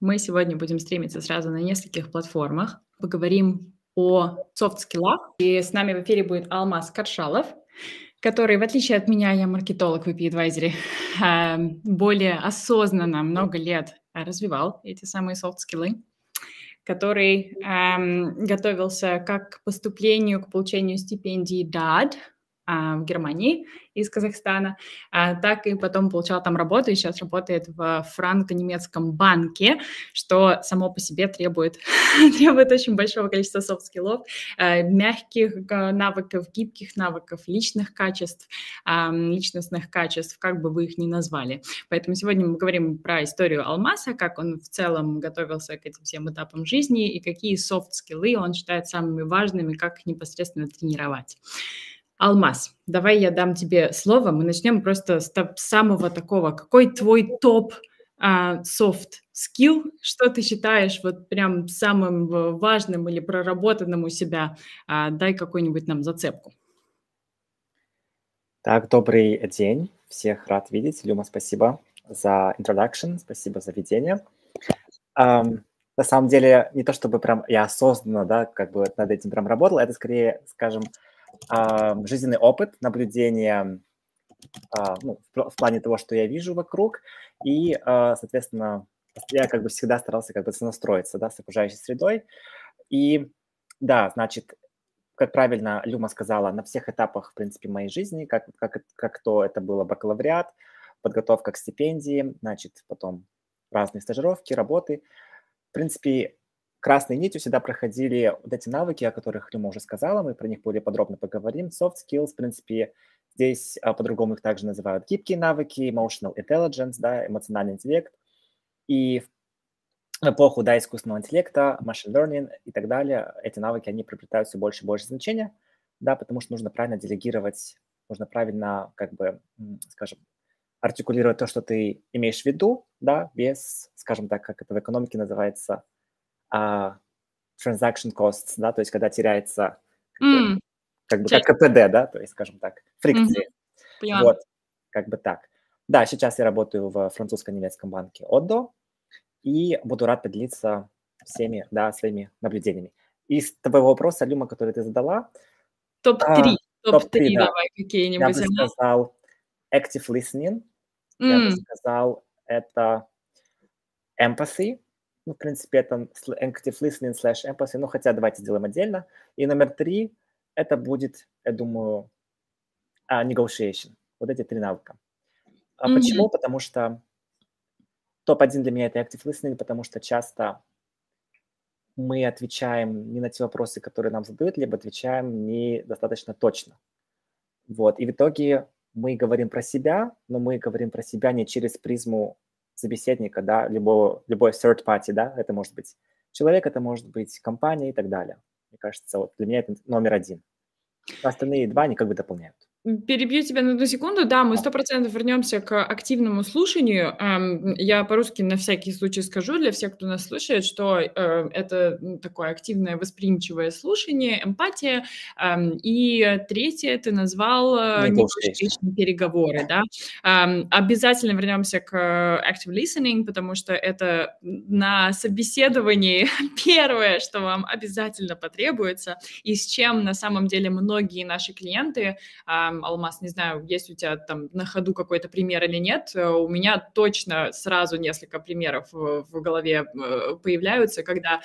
Мы сегодня будем стримиться сразу на нескольких платформах. Поговорим о софт-скиллах. И с нами в эфире будет Алмаз Каршалов, который, в отличие от меня, я маркетолог в EP Advisory, эм, более осознанно много лет развивал эти самые софт-скиллы который эм, готовился как к поступлению, к получению стипендии DAD а, в Германии из Казахстана, а, так и потом получал там работу и сейчас работает в франко-немецком банке, что само по себе требует, требует очень большого количества soft skills -ов, а, мягких навыков, гибких навыков, личных качеств, личностных качеств, как бы вы их ни назвали. Поэтому сегодня мы говорим про историю Алмаса, как он в целом готовился к этим всем этапам жизни и какие soft skills он считает самыми важными, как их непосредственно тренировать. Алмаз, давай я дам тебе слово. Мы начнем просто с самого такого. Какой твой топ софт uh, скилл? Что ты считаешь вот прям самым важным или проработанным у себя? Uh, дай какую-нибудь нам зацепку. Так, добрый день. Всех рад видеть. Люма, спасибо за introduction, спасибо за введение. Um, на самом деле, не то чтобы прям я осознанно, да, как бы над этим прям работал, это скорее, скажем, а, жизненный опыт, наблюдение а, ну, в, плане того, что я вижу вокруг, и, а, соответственно, я как бы всегда старался как бы сонастроиться, да, с окружающей средой. И да, значит, как правильно Люма сказала, на всех этапах, в принципе, моей жизни, как, как, как то это было бакалавриат, подготовка к стипендии, значит, потом разные стажировки, работы. В принципе, красной нитью всегда проходили вот эти навыки, о которых Люма уже сказала, мы про них более подробно поговорим. Soft skills, в принципе, здесь а, по-другому их также называют гибкие навыки, emotional intelligence, да, эмоциональный интеллект. И в эпоху да, искусственного интеллекта, machine learning и так далее, эти навыки, они приобретают все больше и больше значения, да, потому что нужно правильно делегировать, нужно правильно, как бы, скажем, артикулировать то, что ты имеешь в виду, да, без, скажем так, как это в экономике называется, а, transaction costs, да, то есть когда теряется mm. как бы как КПД, да, то есть, скажем так, фрикции. Mm-hmm. Вот, как бы так. Да, сейчас я работаю в французско-немецком банке Отдо и буду рад поделиться всеми, да, своими наблюдениями. Из твоего вопроса, Люма, который ты задала... Топ-3, а, топ-3 топ давай какие-нибудь. Я бы сказал active listening, mm. я бы сказал это empathy, ну, в принципе, это active listening slash empathy, ну, хотя давайте сделаем отдельно. И номер три, это будет, я думаю, uh, negotiation. Вот эти три навыка. А mm-hmm. почему? Потому что топ-1 для меня это active listening, потому что часто мы отвечаем не на те вопросы, которые нам задают, либо отвечаем недостаточно точно. Вот. И в итоге мы говорим про себя, но мы говорим про себя не через призму собеседника, да, любого, любой third party, да, это может быть человек, это может быть компания и так далее. Мне кажется, вот для меня это номер один. Остальные два, они как бы дополняют. Перебью тебя на одну секунду. Да, мы сто процентов вернемся к активному слушанию. Эм, я по-русски на всякий случай скажу для всех, кто нас слушает, что э, это такое активное восприимчивое слушание, эмпатия. Эм, и третье ты назвал э, переговоры. Да? Эм, обязательно вернемся к active listening, потому что это на собеседовании первое, что вам обязательно потребуется, и с чем на самом деле многие наши клиенты Алмаз, не знаю, есть у тебя там на ходу какой-то пример или нет, э, у меня точно сразу несколько примеров в голове э, появляются, когда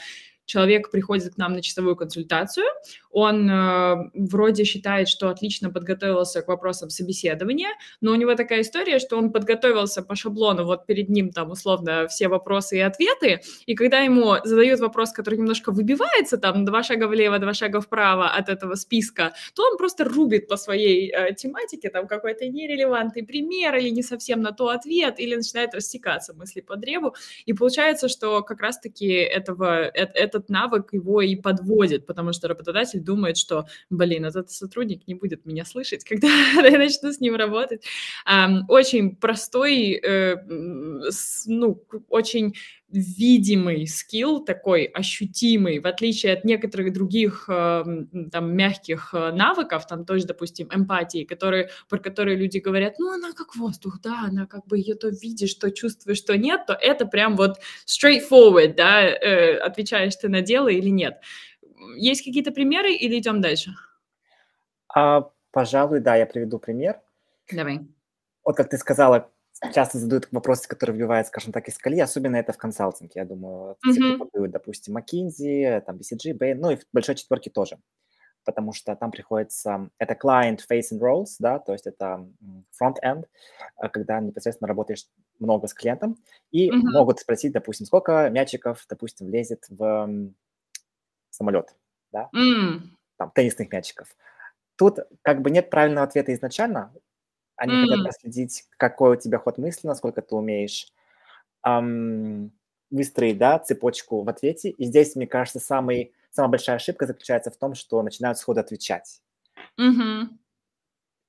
человек приходит к нам на часовую консультацию, он э, вроде считает, что отлично подготовился к вопросам собеседования, но у него такая история, что он подготовился по шаблону, вот перед ним там условно все вопросы и ответы, и когда ему задают вопрос, который немножко выбивается, там два шага влево, два шага вправо от этого списка, то он просто рубит по своей э, тематике, там какой-то нерелевантный пример или не совсем на то ответ, или начинает рассекаться мысли по древу, и получается, что как раз-таки этого, э, этот навык его и подводит, потому что работодатель думает, что, блин, этот сотрудник не будет меня слышать, когда я начну с ним работать. Очень простой, э, ну, очень видимый скилл, такой ощутимый, в отличие от некоторых других э, там мягких э, навыков, там тоже, допустим, эмпатии, которые, про которые люди говорят, ну, она как воздух, да, она как бы ее то видишь, то чувствуешь, что нет, то это прям вот straightforward, да, э, отвечаешь ты на дело или нет. Есть какие-то примеры или идем дальше? А, пожалуй, да, я приведу пример. Давай. Вот как ты сказала, часто задают вопросы, которые вбивают, скажем так, из колеи, особенно это в консалтинге, я думаю. Mm-hmm. кто попадают, допустим, McKinsey, там, BCG, Bain, ну и в большой четверке тоже. Потому что там приходится, это client-facing roles, да, то есть это front-end, а когда непосредственно работаешь много с клиентом, и mm-hmm. могут спросить, допустим, сколько мячиков, допустим, влезет в самолет, да, mm. там, теннисных мячиков. Тут как бы нет правильного ответа изначально, они mm. хотят проследить, какой у тебя ход мысли, насколько ты умеешь эм, выстроить да, цепочку в ответе. И здесь, мне кажется, самый, самая большая ошибка заключается в том, что начинают сходу отвечать. Mm-hmm.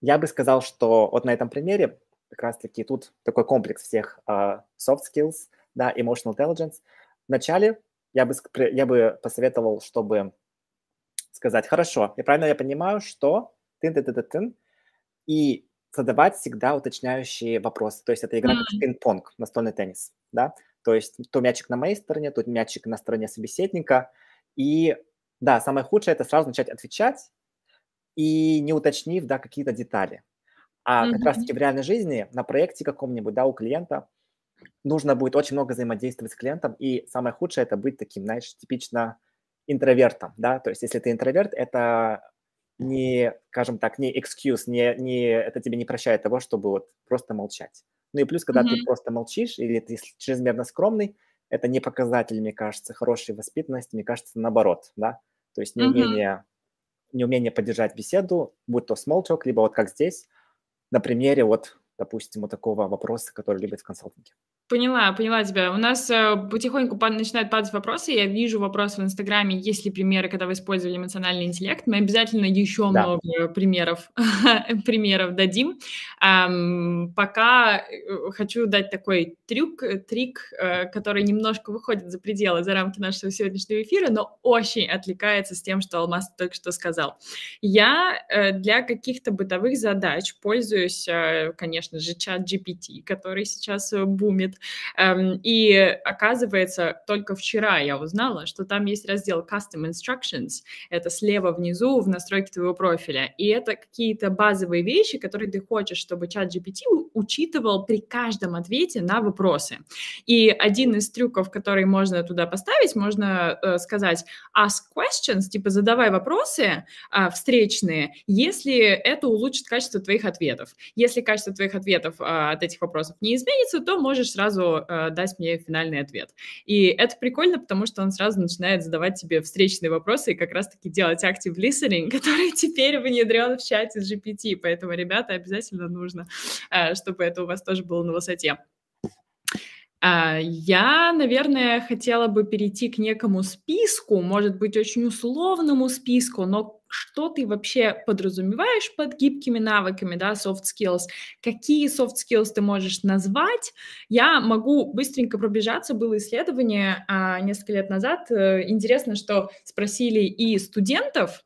Я бы сказал, что вот на этом примере как раз-таки тут такой комплекс всех uh, soft skills, да, emotional intelligence. Вначале я бы, я бы посоветовал, чтобы сказать, хорошо, я правильно я понимаю, что тын тын тын тын и задавать всегда уточняющие вопросы. То есть это игра mm-hmm. как пинг-понг, настольный теннис, да? То есть то мячик на моей стороне, тут мячик на стороне собеседника. И да, самое худшее – это сразу начать отвечать и не уточнив, да, какие-то детали. А mm-hmm. как раз-таки в реальной жизни, на проекте каком-нибудь, да, у клиента нужно будет очень много взаимодействовать с клиентом, и самое худшее – это быть таким, знаешь, типично интровертом, да, то есть если ты интроверт, это не, скажем так, не excuse, не, не, это тебе не прощает того, чтобы вот просто молчать. Ну и плюс, когда mm-hmm. ты просто молчишь или ты чрезмерно скромный, это не показатель, мне кажется, хорошей воспитанности, мне кажется, наоборот, да, то есть неумение, mm-hmm. неумение поддержать беседу, будь то small talk, либо вот как здесь, на примере вот, допустим, вот такого вопроса, который любят в консалтинге. Поняла, поняла тебя. У нас э, потихоньку пад- начинают падать вопросы. Я вижу вопрос в Инстаграме, есть ли примеры, когда вы использовали эмоциональный интеллект. Мы обязательно еще да. много примеров, примеров дадим. Эм, пока э, хочу дать такой трюк, э, трик, э, который немножко выходит за пределы, за рамки нашего сегодняшнего эфира, но очень отвлекается с тем, что Алмаз только что сказал. Я э, для каких-то бытовых задач пользуюсь, э, конечно же, чат GPT, который сейчас э, бумит Эм, и оказывается, только вчера я узнала, что там есть раздел Custom Instructions. Это слева внизу в настройке твоего профиля. И это какие-то базовые вещи, которые ты хочешь, чтобы чат GPT учитывал при каждом ответе на вопросы. И один из трюков, который можно туда поставить, можно э, сказать ask questions, типа задавай вопросы э, встречные, если это улучшит качество твоих ответов. Если качество твоих ответов э, от этих вопросов не изменится, то можешь сразу сразу э, дать мне финальный ответ. И это прикольно, потому что он сразу начинает задавать тебе встречные вопросы и как раз-таки делать active listening, который теперь внедрен в чате GPT. Поэтому, ребята, обязательно нужно, э, чтобы это у вас тоже было на высоте. А, я, наверное, хотела бы перейти к некому списку, может быть, очень условному списку, но что ты вообще подразумеваешь под гибкими навыками, да, soft skills, какие soft skills ты можешь назвать. Я могу быстренько пробежаться, было исследование а, несколько лет назад. Э, интересно, что спросили и студентов,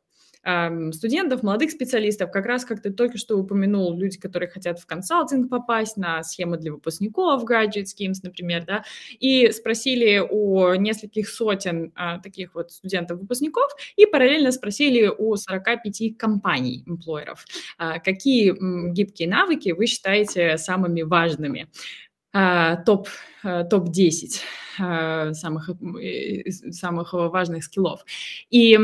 студентов, молодых специалистов, как раз, как ты только что упомянул, люди, которые хотят в консалтинг попасть, на схему для выпускников, graduate schemes, например, да, и спросили у нескольких сотен а, таких вот студентов-выпускников и параллельно спросили у 45 компаний, эмплойеров, а, какие гибкие навыки вы считаете самыми важными. А, топ, а, топ-10 а, самых, э, самых важных скиллов. И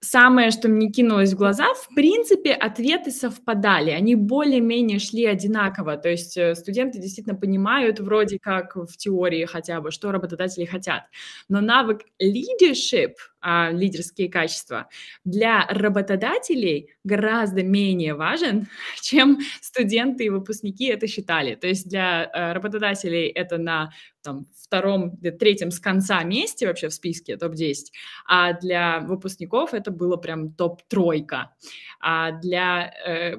самое, что мне кинулось в глаза, в принципе, ответы совпадали, они более-менее шли одинаково, то есть э, студенты действительно понимают вроде как в теории хотя бы, что работодатели хотят, но навык leadership – а, лидерские качества, для работодателей гораздо менее важен, чем студенты и выпускники это считали. То есть для а, работодателей это на там, втором, третьем с конца месте вообще в списке топ-10, а для выпускников это было прям топ-тройка. А для, э,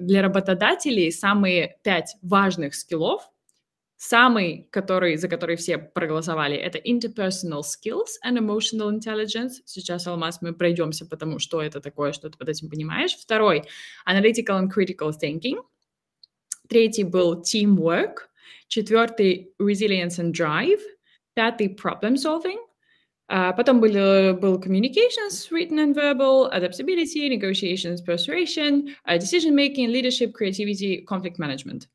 для работодателей самые пять важных скиллов Самый, который, за который все проголосовали, это interpersonal skills and emotional intelligence. Сейчас, Алмаз, мы пройдемся потому что это такое, что ты под этим понимаешь. Второй – analytical and critical thinking. Третий был teamwork. Четвертый – resilience and drive. Пятый – problem solving. Uh, потом были, был communications, written and verbal, adaptability, negotiations, persuasion, uh, decision making, leadership, creativity, conflict management.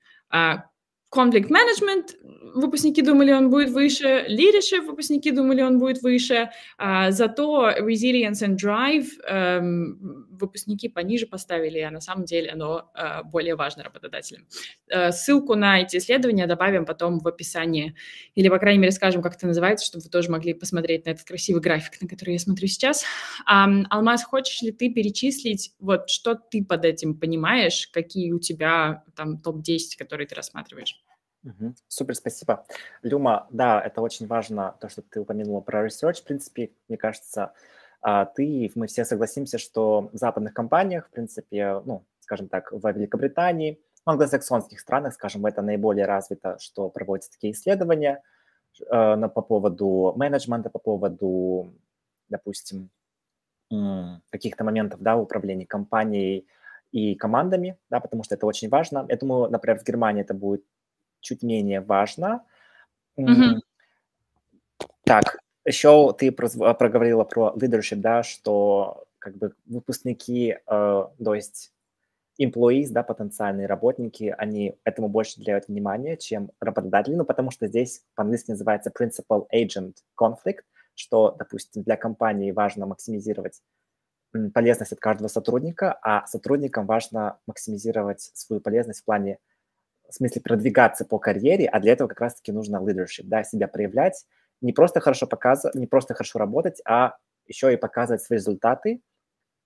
Management выпускники думали, он будет выше, leadership выпускники думали, он будет выше, а, зато resilience and drive эм, выпускники пониже поставили, а на самом деле оно э, более важно работодателям. Э, ссылку на эти исследования добавим потом в описании, или, по крайней мере, скажем, как это называется, чтобы вы тоже могли посмотреть на этот красивый график, на который я смотрю сейчас. Um, Алмаз, хочешь ли ты перечислить, вот что ты под этим понимаешь, какие у тебя там топ-10, которые ты рассматриваешь? Угу. Супер, спасибо. Люма, да, это очень важно, то, что ты упомянула про research. В принципе, мне кажется, а, ты, мы все согласимся, что в западных компаниях, в принципе, ну, скажем так, в Великобритании, в англосаксонских странах, скажем, это наиболее развито, что проводятся такие исследования э, по поводу менеджмента, по поводу, допустим, каких-то моментов, да, управления компанией и командами, да, потому что это очень важно. Я думаю, например, в Германии это будет чуть менее важно. Mm-hmm. Так, еще ты проговорила про leadership, да, что как бы выпускники, э, то есть employees, да, потенциальные работники, они этому больше уделяют внимания, чем работодатели, ну, потому что здесь по-английски называется principal agent conflict, что, допустим, для компании важно максимизировать полезность от каждого сотрудника, а сотрудникам важно максимизировать свою полезность в плане в смысле продвигаться по карьере, а для этого как раз-таки нужно leadership, да, себя проявлять, не просто хорошо показывать, не просто хорошо работать, а еще и показывать свои результаты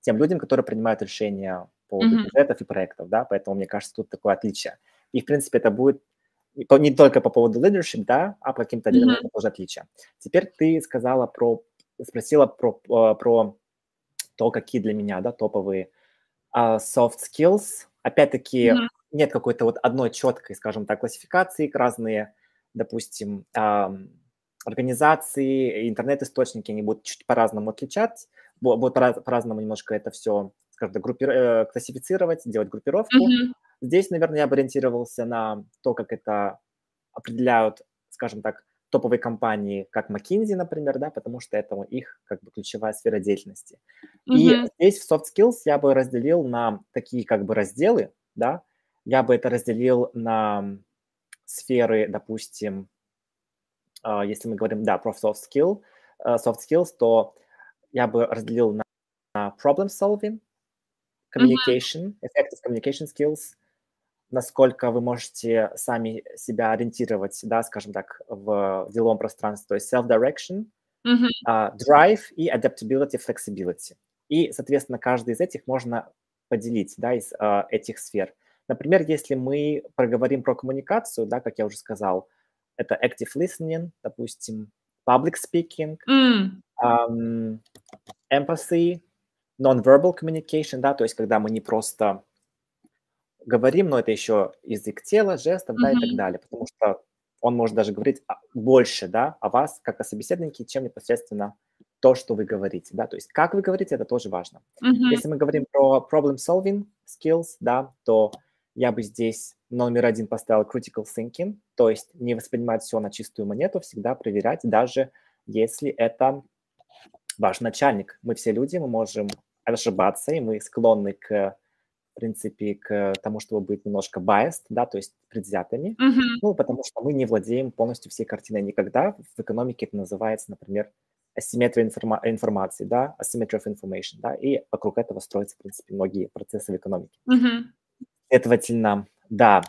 тем людям, которые принимают решения по поводу mm-hmm. бюджетов и проектов, да, поэтому мне кажется, тут такое отличие. И, в принципе, это будет не только по поводу leadership, да, а по каким-то mm-hmm. тоже отличия. Теперь ты сказала про, спросила про, э, про то, какие для меня, да, топовые uh, soft skills. Опять-таки, mm-hmm нет какой-то вот одной четкой, скажем так, классификации, разные, допустим, организации, интернет-источники, они будут чуть по-разному отличать, будут по-разному немножко это все, скажем так, группи- э, классифицировать, делать группировку. Mm-hmm. Здесь, наверное, я бы ориентировался на то, как это определяют, скажем так, топовые компании, как McKinsey, например, да, потому что это их как бы ключевая сфера деятельности. Mm-hmm. И здесь в soft skills я бы разделил на такие как бы разделы, да, я бы это разделил на сферы, допустим, а, если мы говорим, да, про soft, skill, э, soft skills, то я бы разделил на problem solving, communication, mm-hmm. effective communication skills, насколько вы можете сами себя ориентировать, да, скажем так, в деловом пространстве, то есть self-direction, mm-hmm. uh, drive и adaptability, flexibility. И, соответственно, каждый из этих можно поделить, да, из uh, этих сфер. Например, если мы проговорим про коммуникацию, да, как я уже сказал, это active listening, допустим, public speaking, mm. um, empathy, non-verbal communication, да, то есть когда мы не просто говорим, но это еще язык тела, жестов, mm-hmm. да, и так далее, потому что он может даже говорить больше, да, о вас, как о собеседнике, чем непосредственно то, что вы говорите, да, то есть как вы говорите, это тоже важно. Mm-hmm. Если мы говорим про problem solving skills, да, то я бы здесь номер один поставил critical thinking, то есть не воспринимать все на чистую монету, всегда проверять, даже если это ваш начальник. Мы все люди, мы можем ошибаться, и мы склонны к в принципе, к тому, чтобы быть немножко biased, да, то есть предвзятыми, mm-hmm. ну, потому что мы не владеем полностью всей картиной никогда. В экономике это называется, например, асимметрия информа- информации, да, asymmetry of information, да, и вокруг этого строятся, в принципе, многие процессы в экономике. Mm-hmm. Следовательно, да,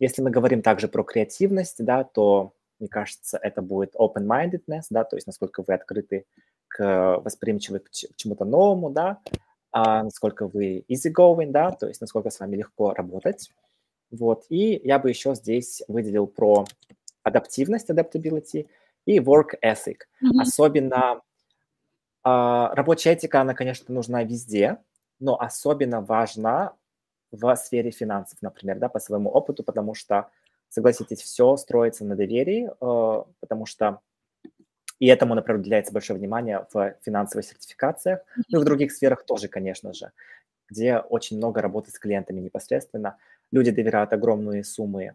если мы говорим также про креативность, да, то, мне кажется, это будет open-mindedness, да, то есть насколько вы открыты к восприимчивы к чему-то новому, да, а насколько вы easygoing, да, то есть насколько с вами легко работать. Вот, и я бы еще здесь выделил про адаптивность, adaptability, и work ethic. Mm-hmm. Особенно э, рабочая этика, она, конечно, нужна везде, но особенно важна в сфере финансов, например, да, по своему опыту, потому что Согласитесь, все строится на доверии, э, потому что и этому, например, уделяется большое внимание в финансовых сертификациях, ну и в других сферах тоже, конечно же, где очень много работы с клиентами непосредственно. Люди доверяют огромные суммы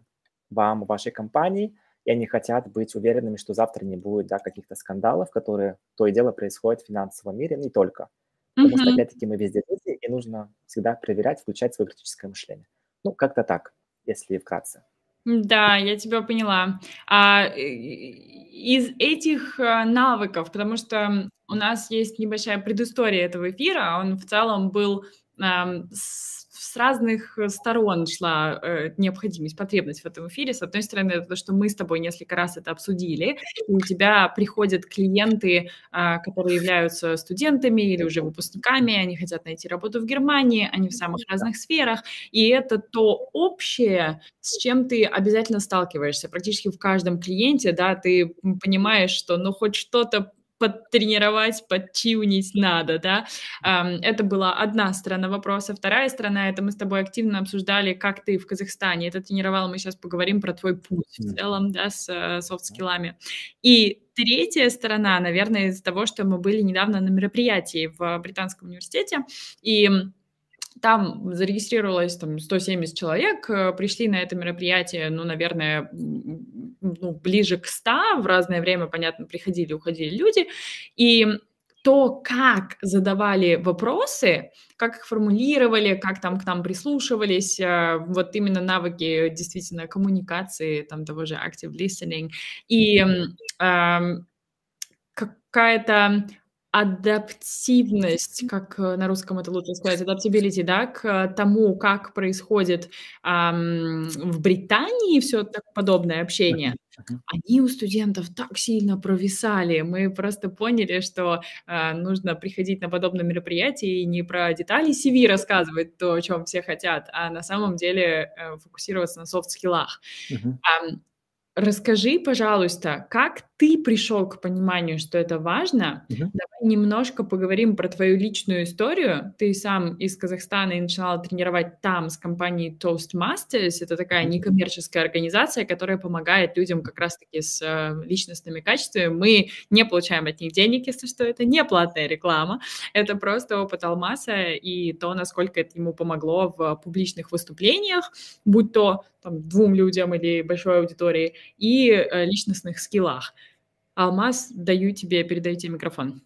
вам, вашей компании, и они хотят быть уверенными, что завтра не будет да, каких-то скандалов, которые то и дело происходят в финансовом мире, не только. Потому что, опять-таки, мы везде люди, и нужно всегда проверять, включать свое критическое мышление. Ну, как-то так, если вкратце. Да, я тебя поняла. А из этих а, навыков, потому что у нас есть небольшая предыстория этого эфира, он в целом был а, с с разных сторон шла э, необходимость, потребность в этом эфире. С одной стороны, это то, что мы с тобой несколько раз это обсудили, и у тебя приходят клиенты, э, которые являются студентами или уже выпускниками, они хотят найти работу в Германии, они в самых разных сферах, и это то общее, с чем ты обязательно сталкиваешься. Практически в каждом клиенте, да, ты понимаешь, что ну хоть что-то подтренировать, подтюнить надо, да. Это была одна сторона вопроса. Вторая сторона, это мы с тобой активно обсуждали, как ты в Казахстане это тренировал. Мы сейчас поговорим про твой путь в целом, да, с э, софт-скиллами. И третья сторона, наверное, из-за того, что мы были недавно на мероприятии в Британском университете, и там зарегистрировалось там 170 человек, э, пришли на это мероприятие, ну, наверное, ну, ближе к 100, в разное время, понятно, приходили, уходили люди, и то, как задавали вопросы, как их формулировали, как там к нам прислушивались, э, вот именно навыки действительно коммуникации, там того же active listening, и э, какая-то адаптивность, как э, на русском это лучше сказать, adaptability, да, к тому, как происходит ам, в Британии все так подобное общение, они у студентов так сильно провисали. Мы просто поняли, что э, нужно приходить на подобное мероприятие и не про детали CV рассказывать то, о чем все хотят, а на самом деле э, фокусироваться на софт-скиллах. Uh-huh. Расскажи, пожалуйста, как ты пришел к пониманию, что это важно? Мгм. Давай немножко поговорим про твою личную историю. Ты сам из Казахстана и начинала тренировать там с компанией Toastmasters. Это такая некоммерческая организация, которая помогает людям как раз-таки с э, личностными качествами. Мы не получаем от них денег, если что, это не платная реклама. Это просто опыт Алмаса и то, насколько это ему помогло в публичных выступлениях, будь то там, двум людям или большой аудитории, и э, личностных скиллах. Алмаз, даю тебе, передаю тебе микрофон.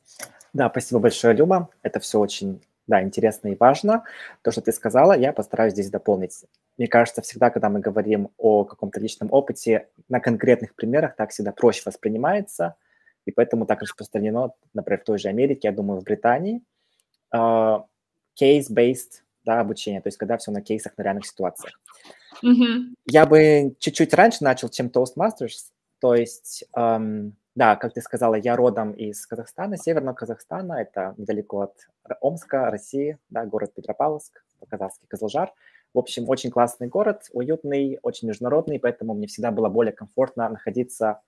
Да, спасибо большое, Люба. Это все очень да, интересно и важно. То, что ты сказала, я постараюсь здесь дополнить. Мне кажется, всегда, когда мы говорим о каком-то личном опыте, на конкретных примерах так всегда проще воспринимается, и поэтому так распространено, например, в той же Америке, я думаю, в Британии, uh, case-based да, обучение, то есть когда все на кейсах, на реальных ситуациях. Mm-hmm. Я бы чуть-чуть раньше начал, чем Toastmasters, то есть, эм, да, как ты сказала, я родом из Казахстана, северного Казахстана, это недалеко от Омска, России, да, город Петропавловск, по-казахски Козлжар. В общем, очень классный город, уютный, очень международный, поэтому мне всегда было более комфортно находиться,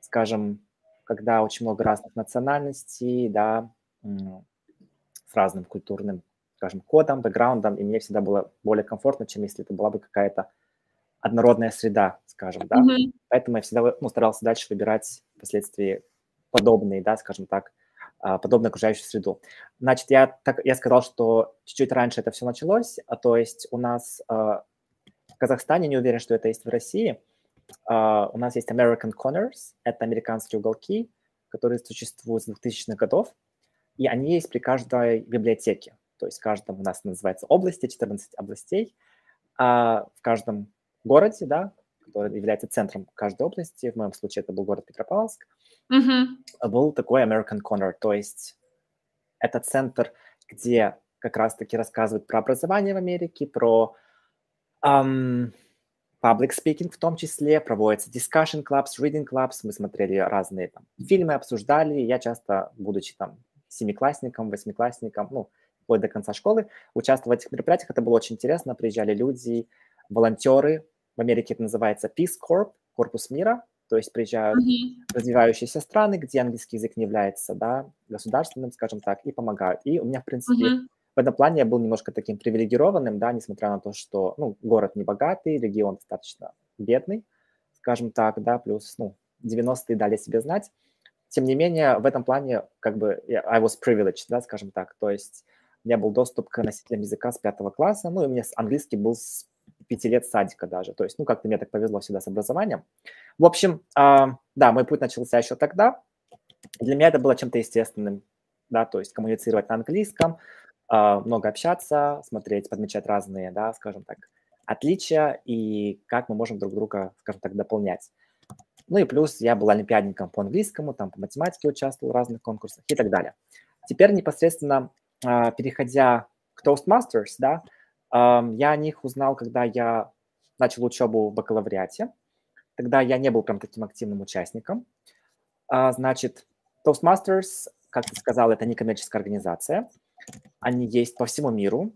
скажем, когда очень много разных национальностей, да, с разным культурным скажем, кодом, бэкграундом, и мне всегда было более комфортно, чем если это была бы какая-то однородная среда, скажем, да. Mm-hmm. Поэтому я всегда ну, старался дальше выбирать впоследствии подобные, да, скажем так, а, подобную окружающую среду. Значит, я, так, я сказал, что чуть-чуть раньше это все началось, а, то есть у нас а, в Казахстане, не уверен, что это есть в России, а, у нас есть American Corners, это американские уголки, которые существуют с 2000-х годов, и они есть при каждой библиотеке то есть каждом у нас называется области, 14 областей, а в каждом городе, да, который является центром каждой области, в моем случае это был город Петропавловск, mm-hmm. был такой American Corner, то есть это центр, где как раз-таки рассказывают про образование в Америке, про um, public speaking в том числе, проводятся discussion clubs, reading clubs, мы смотрели разные там, фильмы, обсуждали, я часто, будучи там семиклассником, восьмиклассником, ну, вплоть до конца школы, участвовать в этих мероприятиях. Это было очень интересно. Приезжали люди, волонтеры. В Америке это называется Peace Corp, корпус мира. То есть приезжают mm-hmm. развивающиеся страны, где английский язык не является да, государственным, скажем так, и помогают. И у меня, в принципе, mm-hmm. в этом плане я был немножко таким привилегированным, да, несмотря на то, что ну, город не богатый, регион достаточно бедный. скажем так, да, плюс, ну, 90-е дали себе знать. Тем не менее, в этом плане, как бы, I was privileged, да, скажем так, то есть у меня был доступ к носителям языка с пятого класса, ну, и мне английский был с пяти лет садика даже, то есть, ну, как-то мне так повезло всегда с образованием. В общем, да, мой путь начался еще тогда. Для меня это было чем-то естественным, да, то есть коммуницировать на английском, э, много общаться, смотреть, подмечать разные, да, скажем так, отличия и как мы можем друг друга, скажем так, дополнять. Ну и плюс я был олимпиадником по английскому, там по математике участвовал в разных конкурсах и так далее. Теперь непосредственно а, переходя к Toastmasters, да, я о них узнал, когда я начал учебу в бакалавриате. Тогда я не был прям таким активным участником. А, значит, Toastmasters, как ты сказал, это некоммерческая организация. Они есть по всему миру,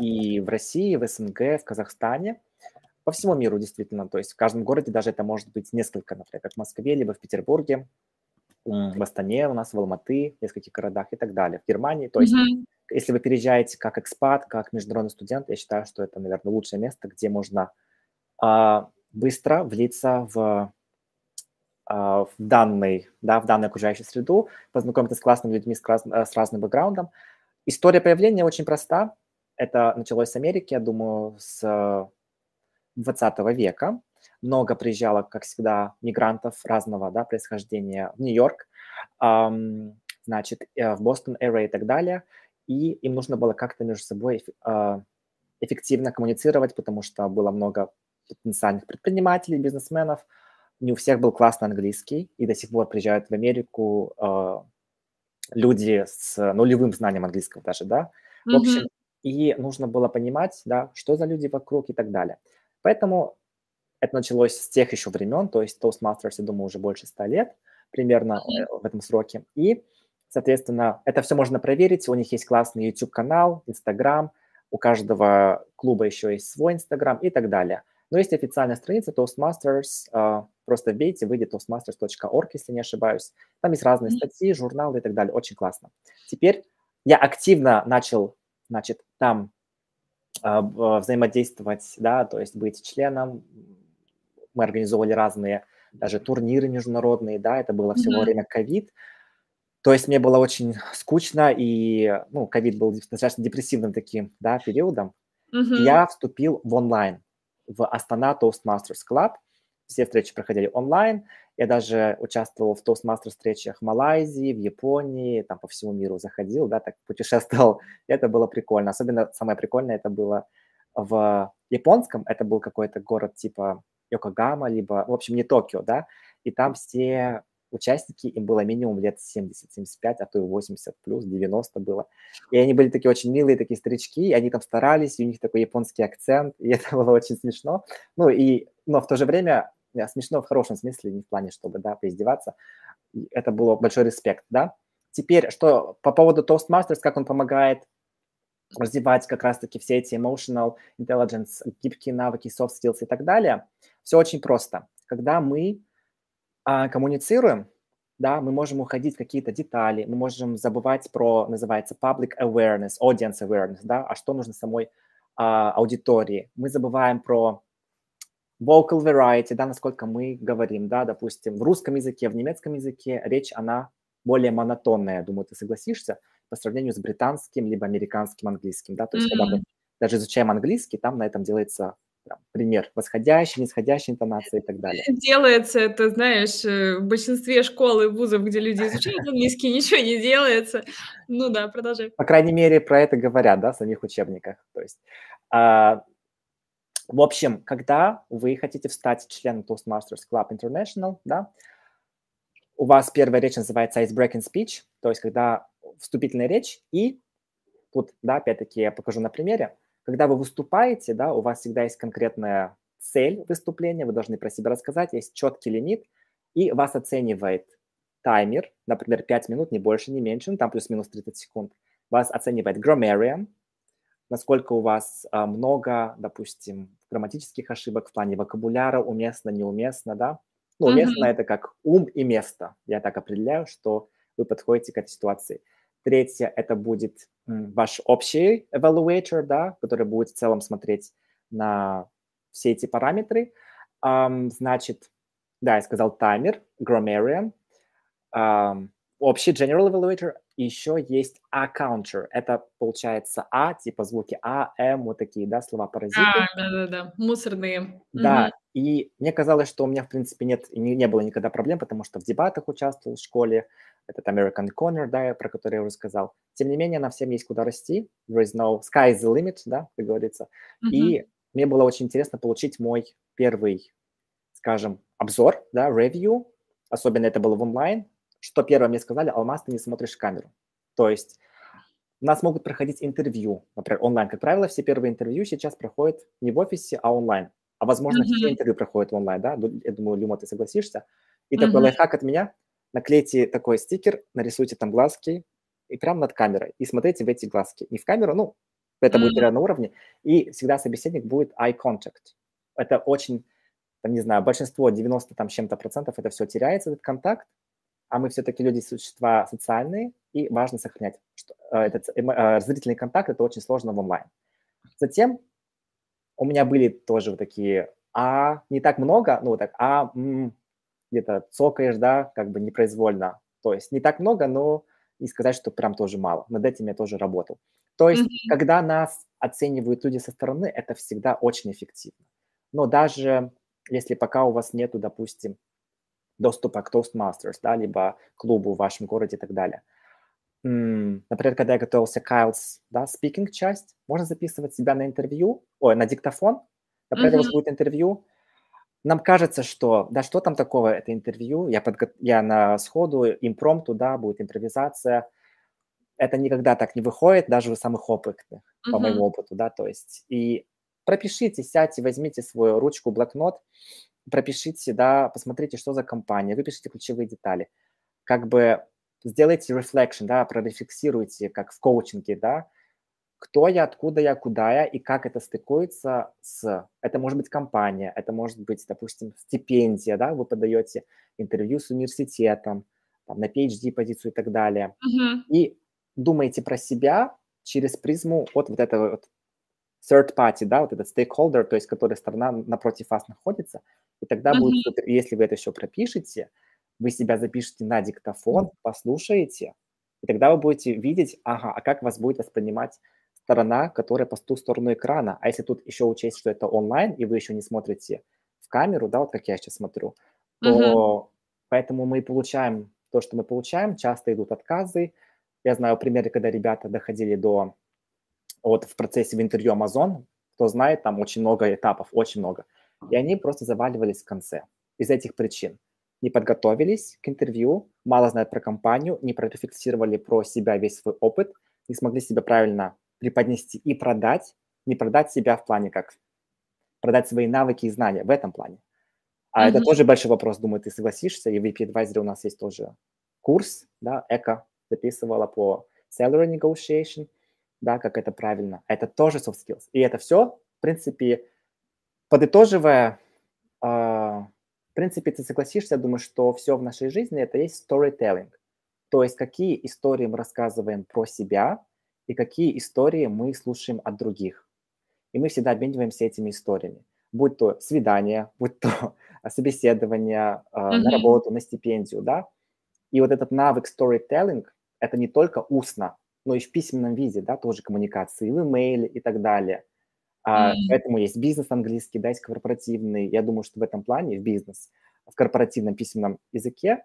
и в России, в СНГ, в Казахстане по всему миру действительно. То есть в каждом городе даже это может быть несколько, например, как в Москве, либо в Петербурге, в Астане у нас, в Алматы, в нескольких городах и так далее, в Германии. То есть mm-hmm. если вы переезжаете как экспат, как международный студент, я считаю, что это, наверное, лучшее место, где можно а, быстро влиться в, а, в, данный, да, в данную окружающую среду, познакомиться с классными людьми с, крас, с разным бэкграундом. История появления очень проста. Это началось с Америки, я думаю, с 20 века. Много приезжало, как всегда, мигрантов разного да, происхождения в Нью-Йорк, эм, значит, э, в Бостон, Эра и так далее. И им нужно было как-то между собой э, эффективно коммуницировать, потому что было много потенциальных предпринимателей, бизнесменов. Не у всех был классный английский, и до сих пор приезжают в Америку э, люди с нулевым знанием английского даже, да. В mm-hmm. общем, и нужно было понимать, да, что за люди вокруг и так далее. Поэтому это началось с тех еще времен, то есть Toastmasters, я думаю, уже больше ста лет примерно mm-hmm. в этом сроке. И, соответственно, это все можно проверить. У них есть классный YouTube-канал, Instagram, у каждого клуба еще есть свой Instagram и так далее. Но есть официальная страница Toastmasters, а, просто вбейте, выйдет toastmasters.org, если не ошибаюсь. Там есть разные статьи, журналы и так далее. Очень классно. Теперь я активно начал, значит, там а, взаимодействовать, да, то есть быть членом. Мы организовывали разные даже турниры международные, да, это было все mm-hmm. во время ковид. То есть мне было очень скучно, и, ну, ковид был достаточно депрессивным таким, да, периодом. Mm-hmm. я вступил в онлайн, в Астана Toastmasters Club. Все встречи проходили онлайн. Я даже участвовал в Toastmasters встречах в Малайзии, в Японии, там по всему миру заходил, да, так путешествовал. Это было прикольно. Особенно самое прикольное это было в японском. Это был какой-то город типа Йокогама, либо, в общем, не Токио, да, и там все участники, им было минимум лет 70, 75, а то и 80 плюс, 90 было. И они были такие очень милые, такие старички, и они там старались, и у них такой японский акцент, и это было очень смешно. Ну и, но в то же время смешно в хорошем смысле, не в плане, чтобы, да, поиздеваться. Это было большой респект, да. Теперь, что по поводу Toastmasters, как он помогает развивать как раз-таки все эти emotional intelligence, гибкие навыки, soft skills и так далее. Все очень просто. Когда мы а, коммуницируем, да, мы можем уходить в какие-то детали, мы можем забывать про, называется, public awareness, audience awareness, да, а что нужно самой а, аудитории. Мы забываем про vocal variety, да, насколько мы говорим, да, допустим, в русском языке, в немецком языке речь, она более монотонная, думаю, ты согласишься, по сравнению с британским либо американским английским, да, то есть mm-hmm. когда мы даже изучаем английский, там на этом делается там, пример восходящей, нисходящей интонации и так далее. Делается это, знаешь, э, в большинстве школ и вузов, где люди изучают английский, ничего не делается. Ну да, продолжай. По крайней мере, про это говорят, да, в самих учебниках. То есть, а, в общем, когда вы хотите стать членом Toastmasters Club International, да, у вас первая речь называется icebreaking speech, то есть когда вступительная речь, и тут, да, опять-таки я покажу на примере, когда вы выступаете, да, у вас всегда есть конкретная цель выступления, вы должны про себя рассказать, есть четкий лимит, и вас оценивает таймер, например, 5 минут, не больше, не меньше, ну, там плюс-минус 30 секунд. Вас оценивает grammarian, насколько у вас а, много, допустим, грамматических ошибок в плане вокабуляра, уместно, неуместно, да. Ну, уместно mm-hmm. это как ум и место. Я так определяю, что вы подходите к этой ситуации. Третье – это будет ваш общий evaluator, да, который будет в целом смотреть на все эти параметры. Um, значит, Да, я сказал таймер, grammarian, um, общий general evaluator, еще есть A-counter. Это получается А, типа звуки А, М, вот такие, да, слова паразиты. А, да-да-да, мусорные. Да, Мгм. и мне казалось, что у меня, в принципе, нет, не, не было никогда проблем, потому что в дебатах участвовал в школе, этот American Corner, да, про который я уже сказал. Тем не менее, нам всем есть куда расти. There is no sky is the limit, да, как говорится. Мгм. И мне было очень интересно получить мой первый, скажем, обзор, да, review, особенно это было в онлайн, что первое мне сказали, Алмаз, ты не смотришь в камеру. То есть у нас могут проходить интервью, например, онлайн. Как правило, все первые интервью сейчас проходят не в офисе, а онлайн. А возможно, все Мгм. интервью проходят онлайн, да? Я думаю, Люма, ты согласишься. И такой Мгм. лайфхак от меня. Наклейте такой стикер, нарисуйте там глазки и прямо над камерой. И смотрите в эти глазки. Не в камеру, ну, это будет Мгм. реально на уровне. И всегда собеседник будет eye contact. Это очень, там, не знаю, большинство, 90 там чем-то процентов, это все теряется, этот контакт. А мы все-таки люди, существа социальные, и важно сохранять. Что, э, этот э, зрительный контакт – это очень сложно в онлайн. Затем у меня были тоже вот такие, а не так много, ну вот так, а м, где-то цокаешь, да, как бы непроизвольно. То есть не так много, но не сказать, что прям тоже мало. Над этим я тоже работал. То есть, Мгм. когда нас оценивают люди со стороны, это всегда очень эффективно. Но даже если пока у вас нету, допустим, доступа к Toastmasters, да, либо клубу в вашем городе и так далее. Например, когда я готовился к IELTS, да, speaking часть, можно записывать себя на интервью, ой, на диктофон. Например, у вас будет интервью. Нам кажется, что, да, что там такого, это интервью, я, подго- я на сходу, импромту, да, будет импровизация. Это никогда так не выходит, даже у самых опытных, по моему опыту, да, то есть. И пропишите, сядьте, возьмите свою ручку, блокнот, пропишите, да, посмотрите, что за компания, выпишите ключевые детали. Как бы сделайте reflection, да, прорефлексируйте, как в коучинге, да, кто я, откуда я, куда я и как это стыкуется с... Это может быть компания, это может быть, допустим, стипендия, да, вы подаете интервью с университетом, там, на PhD-позицию и так далее. Мгм. И думаете про себя через призму от вот этого вот third party, да, вот этот stakeholder, то есть которая сторона напротив вас находится, и тогда будет супер. И Если вы это еще пропишете, вы себя запишете на диктофон, послушаете, и тогда вы будете видеть, ага, а как вас будет воспринимать сторона, которая по ту сторону экрана. А если тут еще учесть, что это онлайн, и вы еще не смотрите в камеру, да, вот как я сейчас смотрю, то поэтому мы и получаем то, что мы получаем. Часто идут отказы. Я знаю примеры, когда ребята доходили до вот в процессе в интервью Amazon, кто знает, там очень много этапов, очень много. И они просто заваливались в конце из этих причин. Не подготовились к интервью, мало знают про компанию, не прорефлексировали про себя весь свой опыт, не смогли себя правильно преподнести и продать, не продать себя в плане как продать свои навыки и знания в этом плане. А это Мгм. тоже большой вопрос, думаю, ты согласишься. И в VP Advisor у нас есть тоже курс, да, Эко записывала по salary negotiation, да, как это правильно. Это тоже soft skills. И это все, в принципе, подытоживая, а, в принципе, ты согласишься, я думаю, что все в нашей жизни это есть storytelling. То есть какие истории мы рассказываем про себя и какие истории мы слушаем от других. И мы всегда обмениваемся этими историями. Будь то свидание, будь то собеседование а, на Мгм. работу, на стипендию, да. И вот этот навык storytelling – это не только устно, но и в письменном виде, да, тоже коммуникации, в имейле и так далее. А, М. Поэтому есть бизнес английский, да, есть корпоративный. Я думаю, что в этом плане, в бизнес, в корпоративном письменном языке,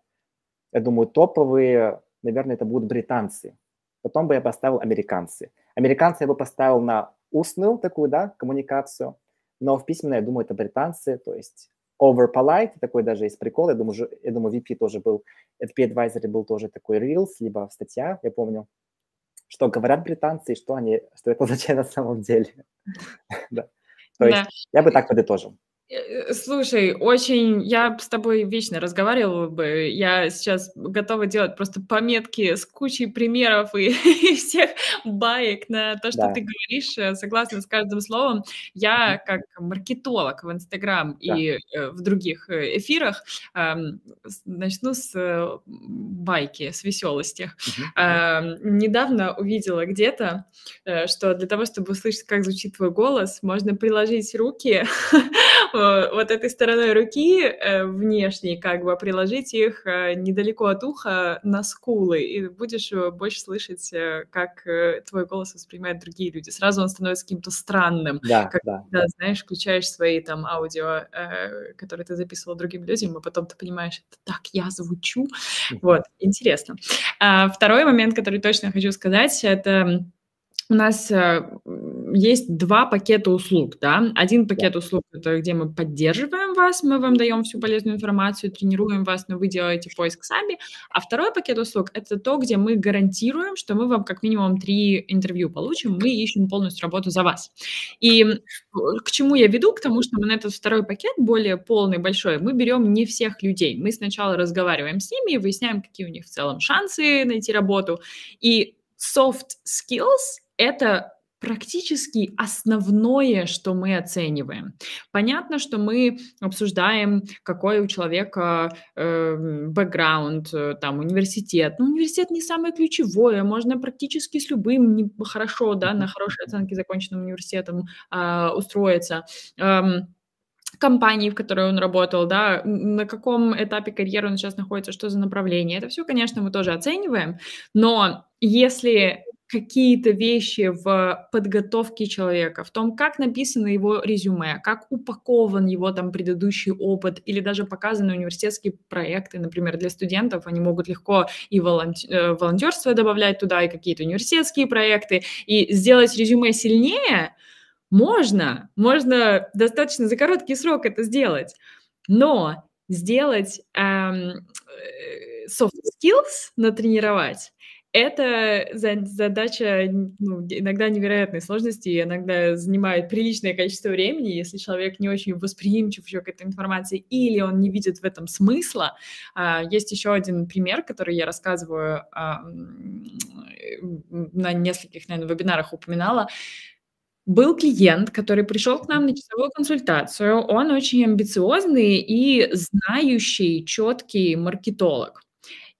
я думаю, топовые, наверное, это будут британцы. Потом бы я поставил американцы. Американцы я бы поставил на устную такую, да, коммуникацию, но в письменной, я думаю, это британцы, то есть over polite, такой даже есть прикол, я думаю, я думаю, VP тоже был, VP Advisory был тоже такой reels, либо статья, я помню, что говорят британцы и что они, что это означает на самом деле. Да. То есть я бы так подытожил. Э, Слушай, очень, я с тобой вечно разговаривала бы, я сейчас готова делать просто пометки с кучей примеров и, и всех баек на то, что Да. ты говоришь, э, согласна с каждым словом. Я как маркетолог в Инстаграм Да. и э, в других э, эфирах с- начну с э, байки, с веселости. Мгм. Ам, недавно увидела где-то, э, что для того, чтобы услышать, как звучит твой голос, можно приложить руки вот этой стороной руки э, внешней, как бы приложить их э, недалеко от уха на скулы, и будешь э, больше слышать, как твой голос воспринимают другие люди. Сразу он становится каким-то странным. Да, как, да. да. знаешь, включаешь свои там аудио, которые ты записывал другим людям, и потом ты понимаешь, так я звучу. Вот, интересно. А, второй момент, который точно хочу сказать, это у нас э, есть два пакета услуг, да. Один пакет услуг – это где мы поддерживаем вас, мы вам даем всю полезную информацию, тренируем вас, но вы делаете поиск сами. А второй пакет услуг – это то, где мы гарантируем, что мы вам как минимум три интервью получим, мы ищем полностью работу за вас. И к чему я веду? К тому, что мы на этот второй пакет, более полный, большой, мы берем не всех людей. Мы сначала разговариваем с ними, выясняем, какие у них в целом шансы найти работу. И soft skills – это практически основное, что мы оцениваем. Понятно, что мы обсуждаем, какой у человека э, бэкграунд, э, там, университет. Но университет не самое ключевое, можно практически с любым не, хорошо, да, на хорошие оценки законченным университетом э, устроиться. Эм, компании, в которой он работал, да, на каком этапе карьеры он сейчас находится, что за направление. Это все, конечно, мы тоже оцениваем, но если какие-то вещи в подготовке человека, в том, как написано его резюме, как упакован его там предыдущий опыт или даже показаны университетские проекты, например, для студентов, они могут легко и э, волонтерство добавлять туда, и какие-то университетские проекты, и сделать резюме сильнее можно, можно достаточно за короткий срок это сделать, но сделать эм, э, soft skills, натренировать, это задача ну, иногда невероятной сложности, иногда занимает приличное количество времени, если человек не очень восприимчив еще к этой информации, или он не видит в этом смысла. А, есть еще один пример, который я рассказываю а, на нескольких, наверное, вебинарах упоминала. Был клиент, который пришел к нам на часовую консультацию. Он очень амбициозный и знающий, четкий маркетолог.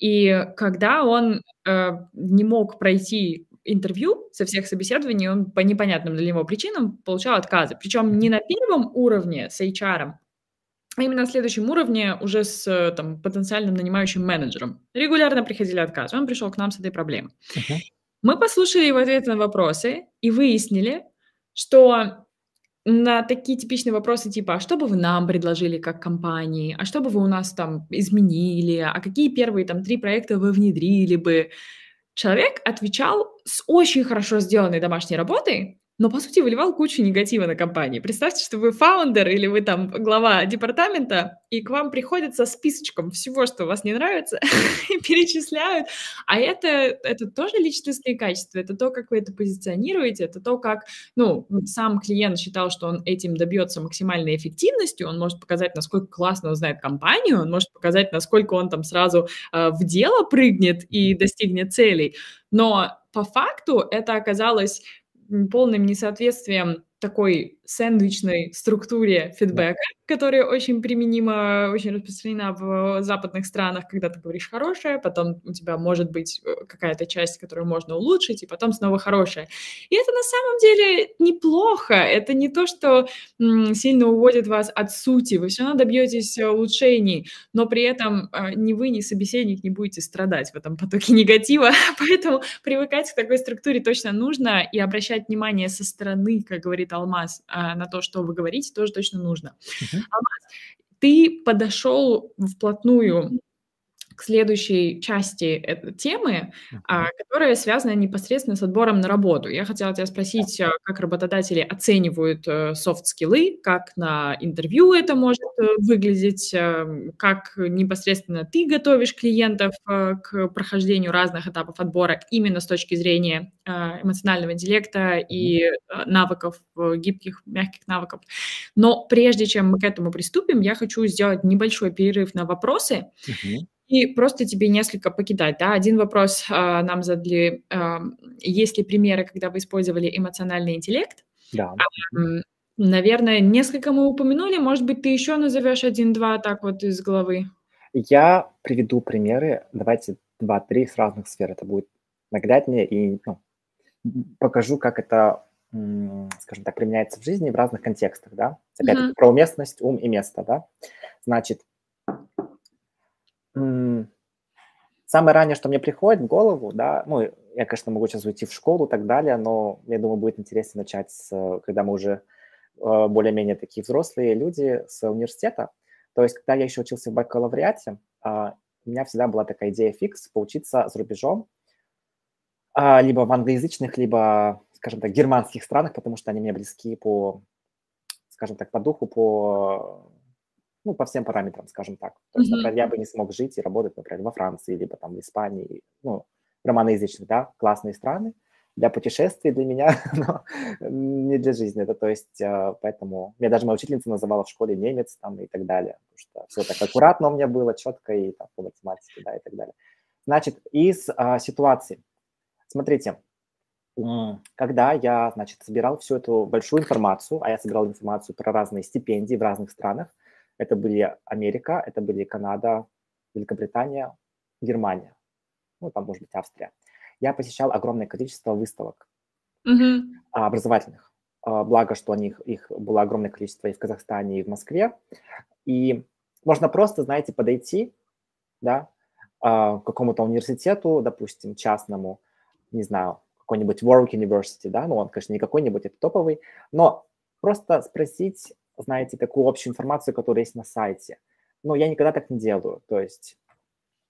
И когда он э, не мог пройти интервью со всех собеседований, он по непонятным для него причинам получал отказы. Причем не на первом уровне с HR, а именно на следующем уровне уже с там, потенциальным нанимающим менеджером. Регулярно приходили отказы. Он пришел к нам с этой проблемой. Uh-huh. Мы послушали его ответы на вопросы и выяснили, что на такие типичные вопросы типа, а что бы вы нам предложили как компании, а что бы вы у нас там изменили, а какие первые там три проекта вы внедрили бы, человек отвечал с очень хорошо сделанной домашней работой, но, по сути, выливал кучу негатива на компании. Представьте, что вы фаундер или вы там глава департамента, и к вам приходят со списочком всего, что вас не нравится, и перечисляют. А это, это тоже личностные качества, это то, как вы это позиционируете, это то, как ну, сам клиент считал, что он этим добьется максимальной эффективностью, он может показать, насколько классно он знает компанию, он может показать, насколько он там сразу э, в дело прыгнет и достигнет целей. Но по факту это оказалось полным несоответствием такой сэндвичной структуре фидбэка, которая очень применима, очень распространена в западных странах, когда ты говоришь хорошее, потом у тебя может быть э, какая-то часть, которую можно улучшить, и потом снова хорошее. И это на самом деле неплохо, это не то, что сильно уводит вас от сути, вы все равно добьетесь э, улучшений, но при этом э, ни вы, ни собеседник не будете страдать в этом потоке негатива, поэтому привыкать к такой структуре точно нужно и обращать внимание со стороны, как говорит Алмаз, а, на то, что вы говорите, тоже точно нужно. Uh-huh. Ты подошел вплотную к следующей части темы, uh-huh. которая связана непосредственно с отбором на работу. Я хотела тебя спросить, а, как работодатели оценивают софт-скиллы, э, как на интервью это может э, выглядеть, эм, как непосредственно ты готовишь клиентов э, к прохождению разных этапов отбора именно с точки зрения эмоционального интеллекта и навыков, гибких, мягких навыков. Но прежде чем мы к этому приступим, я хочу сделать небольшой перерыв на вопросы. Uh-huh. И просто тебе несколько покидать. Да? Один вопрос э, нам задали. Э, есть ли примеры, когда вы использовали эмоциональный интеллект? Да. Э, наверное, несколько мы упомянули. Может быть, ты еще назовешь один-два так вот из головы? Я приведу примеры. Давайте два-три с разных сфер. Это будет нагляднее и ну, покажу, как это скажем так, применяется в жизни в разных контекстах, да. Опять-таки, mm-hmm. про уместность, ум и место, да. Значит, самое раннее, что мне приходит в голову, да, ну, я, конечно, могу сейчас уйти в школу и так далее, но я думаю, будет интересно начать, с, когда мы уже э, более-менее такие взрослые люди с университета. То есть, когда я еще учился в бакалавриате, а, у меня всегда была такая идея фикс поучиться за рубежом, а, либо в англоязычных, либо, скажем так, германских странах, потому что они мне близки по, скажем так, по духу, по, ну, по всем параметрам, скажем так. То есть, например, я бы не смог жить и работать, например, во Франции, либо там в Испании, ну, романоязычных, да, классные страны для путешествий для меня, но не для жизни. Это, то есть, а, поэтому меня даже моя учительница называла в школе немец там и так далее, потому что все так аккуратно у меня было, четко и там, по математике, да, и так далее. Значит, из а, ситуации. Смотрите, когда я, значит, собирал всю эту большую информацию, а я собирал информацию про разные стипендии в разных странах, это были Америка, это были Канада, Великобритания, Германия ну, там, может быть, Австрия, я посещал огромное количество выставок mm-hmm. образовательных. А, благо, что них, их было огромное количество и в Казахстане, и в Москве. И можно просто, знаете, подойти, да, а, к какому-то университету, допустим, частному, не знаю, какой-нибудь Warwick University, да, ну, он, конечно, не какой-нибудь, это топовый, но просто спросить, знаете, такую общую информацию, которая есть на сайте. Но я никогда так не делаю. То есть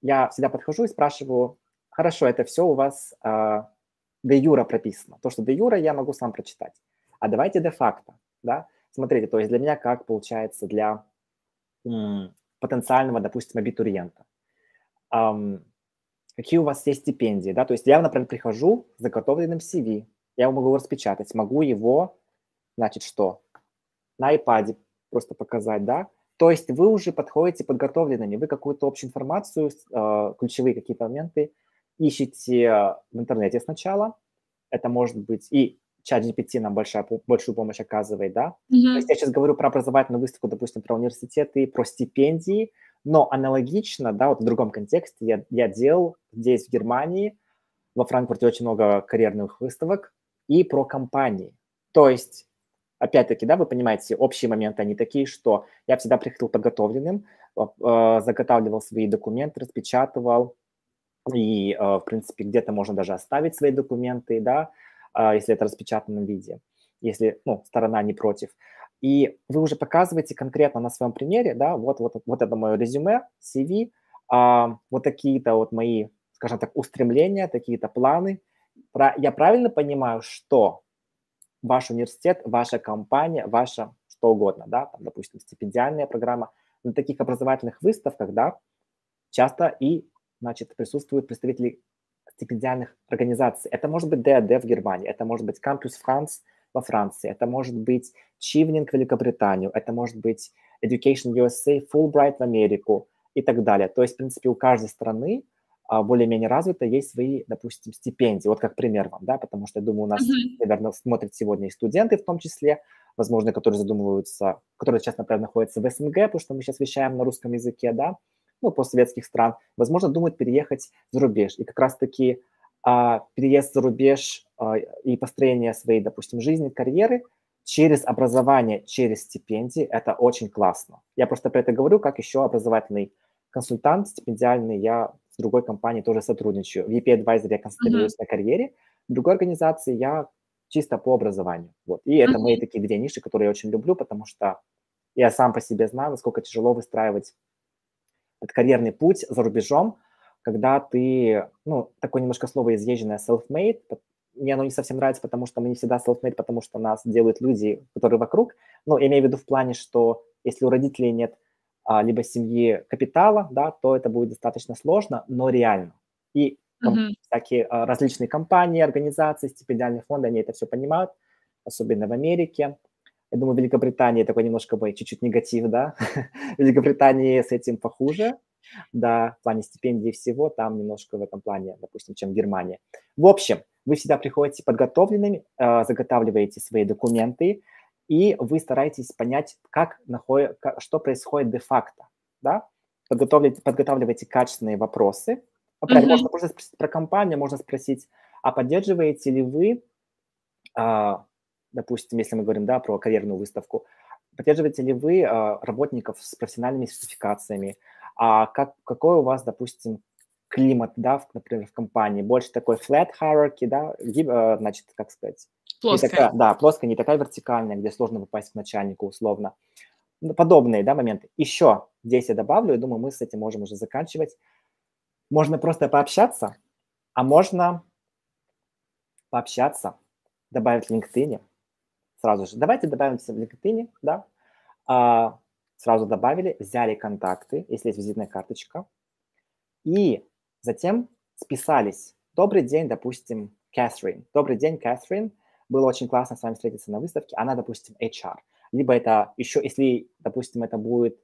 я всегда подхожу и спрашиваю, хорошо, это все у вас э, юра прописано. То, что де юра, я могу сам прочитать. А давайте де факто, да. Смотрите, то есть для меня как получается для м, потенциального, допустим, абитуриента. Эм, какие у вас есть стипендии, да, то есть я, например, прихожу с заготовленным CV, я его могу распечатать, могу его, значит, что, на iPad просто показать, да, то есть вы уже подходите подготовленными, вы какую-то общую информацию, э, ключевые какие-то моменты ищите в интернете сначала. Это может быть и чат GPT нам большая, большую помощь оказывает, да. Mm-hmm. То есть я сейчас говорю про образовательную выставку, допустим, про университеты, про стипендии, но аналогично, да, вот в другом контексте я, я делал здесь, в Германии, во Франкфурте очень много карьерных выставок, и про компании. То есть, опять-таки, да, вы понимаете, общие моменты, они такие, что я всегда приходил подготовленным, э, заготавливал свои документы, распечатывал, и, э, в принципе, где-то можно даже оставить свои документы, да, если это в распечатанном виде, если, ну, сторона не против. И вы уже показываете конкретно на своем примере, да, вот, вот, вот это мое резюме, CV, а, вот такие-то вот мои, скажем так, устремления, такие-то планы. Я правильно понимаю, что ваш университет, ваша компания, ваша что угодно, да, там, допустим, стипендиальная программа, на таких образовательных выставках, да, часто и значит, присутствуют представители стипендиальных организаций. Это может быть ДАД в Германии, это может быть Campus France во Франции, это может быть Чивнинг в Великобританию, это может быть Education USA, Fulbright в Америку и так далее. То есть, в принципе, у каждой страны более-менее развито есть свои, допустим, стипендии. Вот как пример вам, да, потому что, я думаю, у нас, mm-hmm. наверное, смотрят сегодня и студенты в том числе, возможно, которые задумываются, которые сейчас, например, находятся в СНГ, потому что мы сейчас вещаем на русском языке, да, ну, постсоветских стран, возможно, думают переехать за рубеж. И как раз-таки а, переезд за рубеж а, и построение своей, допустим, жизни, карьеры через образование, через стипендии – это очень классно. Я просто про это говорю, как еще образовательный консультант стипендиальный, я другой компанией тоже сотрудничаю. В EP Advisor я концентрируюсь uh-huh. на карьере, в другой организации я чисто по образованию. Вот. И это uh-huh. мои такие две ниши, которые я очень люблю, потому что я сам по себе знаю, насколько тяжело выстраивать это карьерный путь за рубежом, когда ты, ну, такое немножко слово изъезженное self-made, мне оно не совсем нравится, потому что мы не всегда self-made, потому что нас делают люди, которые вокруг. Но я имею в виду в плане, что если у родителей нет либо семьи капитала, да, то это будет достаточно сложно, но реально. И там, mm-hmm. всякие а, различные компании, организации, стипендиальные фонды, они это все понимают, особенно в Америке. Я думаю, в Великобритании такой немножко бы чуть-чуть негатив, да. в Великобритании с этим похуже, да, в плане стипендий всего, там немножко в этом плане, допустим, чем Германия. В общем, вы всегда приходите подготовленными, э, заготавливаете свои документы, и вы стараетесь понять, как находит, что происходит де-факто, да. Подготовляете, подготавливаете качественные вопросы. Например, mm-hmm. можно, спросить про компанию, можно спросить, а поддерживаете ли вы а, допустим, если мы говорим, да, про карьерную выставку, поддерживаете ли вы а, работников с профессиональными сертификациями, а как, какой у вас, допустим, климат, да, в, например, в компании, больше такой flat hierarchy, да, а, значит, как сказать, плоская. такая, да, плоская, не такая вертикальная, где сложно попасть к начальнику условно. Ну, подобные, да, моменты. Еще здесь я добавлю, я думаю, мы с этим можем уже заканчивать. Можно просто пообщаться, а можно пообщаться, добавить в LinkedIn сразу же. Давайте добавимся в LinkedIn, да, а, сразу добавили, взяли контакты, если есть визитная карточка, и затем списались. Добрый день, допустим, Кэтрин. Добрый день, Кэтрин. Было очень классно с вами встретиться на выставке. Она, допустим, HR. Либо это еще, если, допустим, это будет,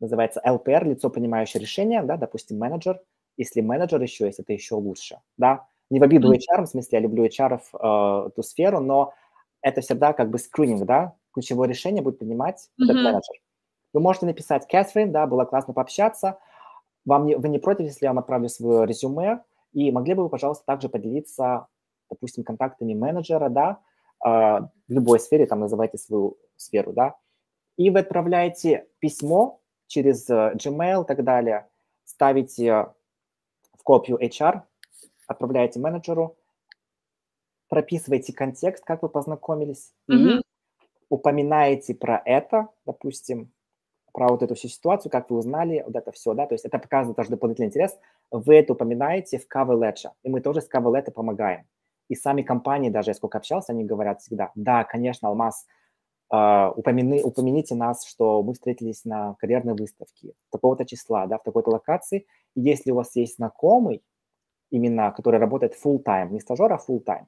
называется LPR, лицо, принимающее решение, да, допустим, менеджер. Если менеджер еще есть, это еще лучше, да. Не в обиду HR, в смысле, я люблю HR, э, эту сферу, но это всегда как бы скрининг, да, ключевое решение будет принимать mm-hmm. этот менеджер. Вы можете написать, Кэтрин, да, было классно пообщаться, вам не, вы не против, если я вам отправлю свое резюме, и могли бы вы, пожалуйста, также поделиться, допустим, контактами менеджера, да, э, в любой сфере, там называйте свою сферу, да, и вы отправляете письмо через э, Gmail и так далее, ставите в копию HR, отправляете менеджеру, прописываете контекст, как вы познакомились, mm-hmm. и упоминаете про это, допустим, про вот эту всю ситуацию, как вы узнали, вот это все, да, то есть это показывает тоже дополнительный интерес, вы это упоминаете в cover letter, и мы тоже с cover letter помогаем. И сами компании, даже я сколько общался, они говорят всегда, да, конечно, Алмаз, упомяни, упомяните нас, что мы встретились на карьерной выставке такого-то числа, да, в такой-то локации. И если у вас есть знакомый, именно который работает full time, не стажер, а full time,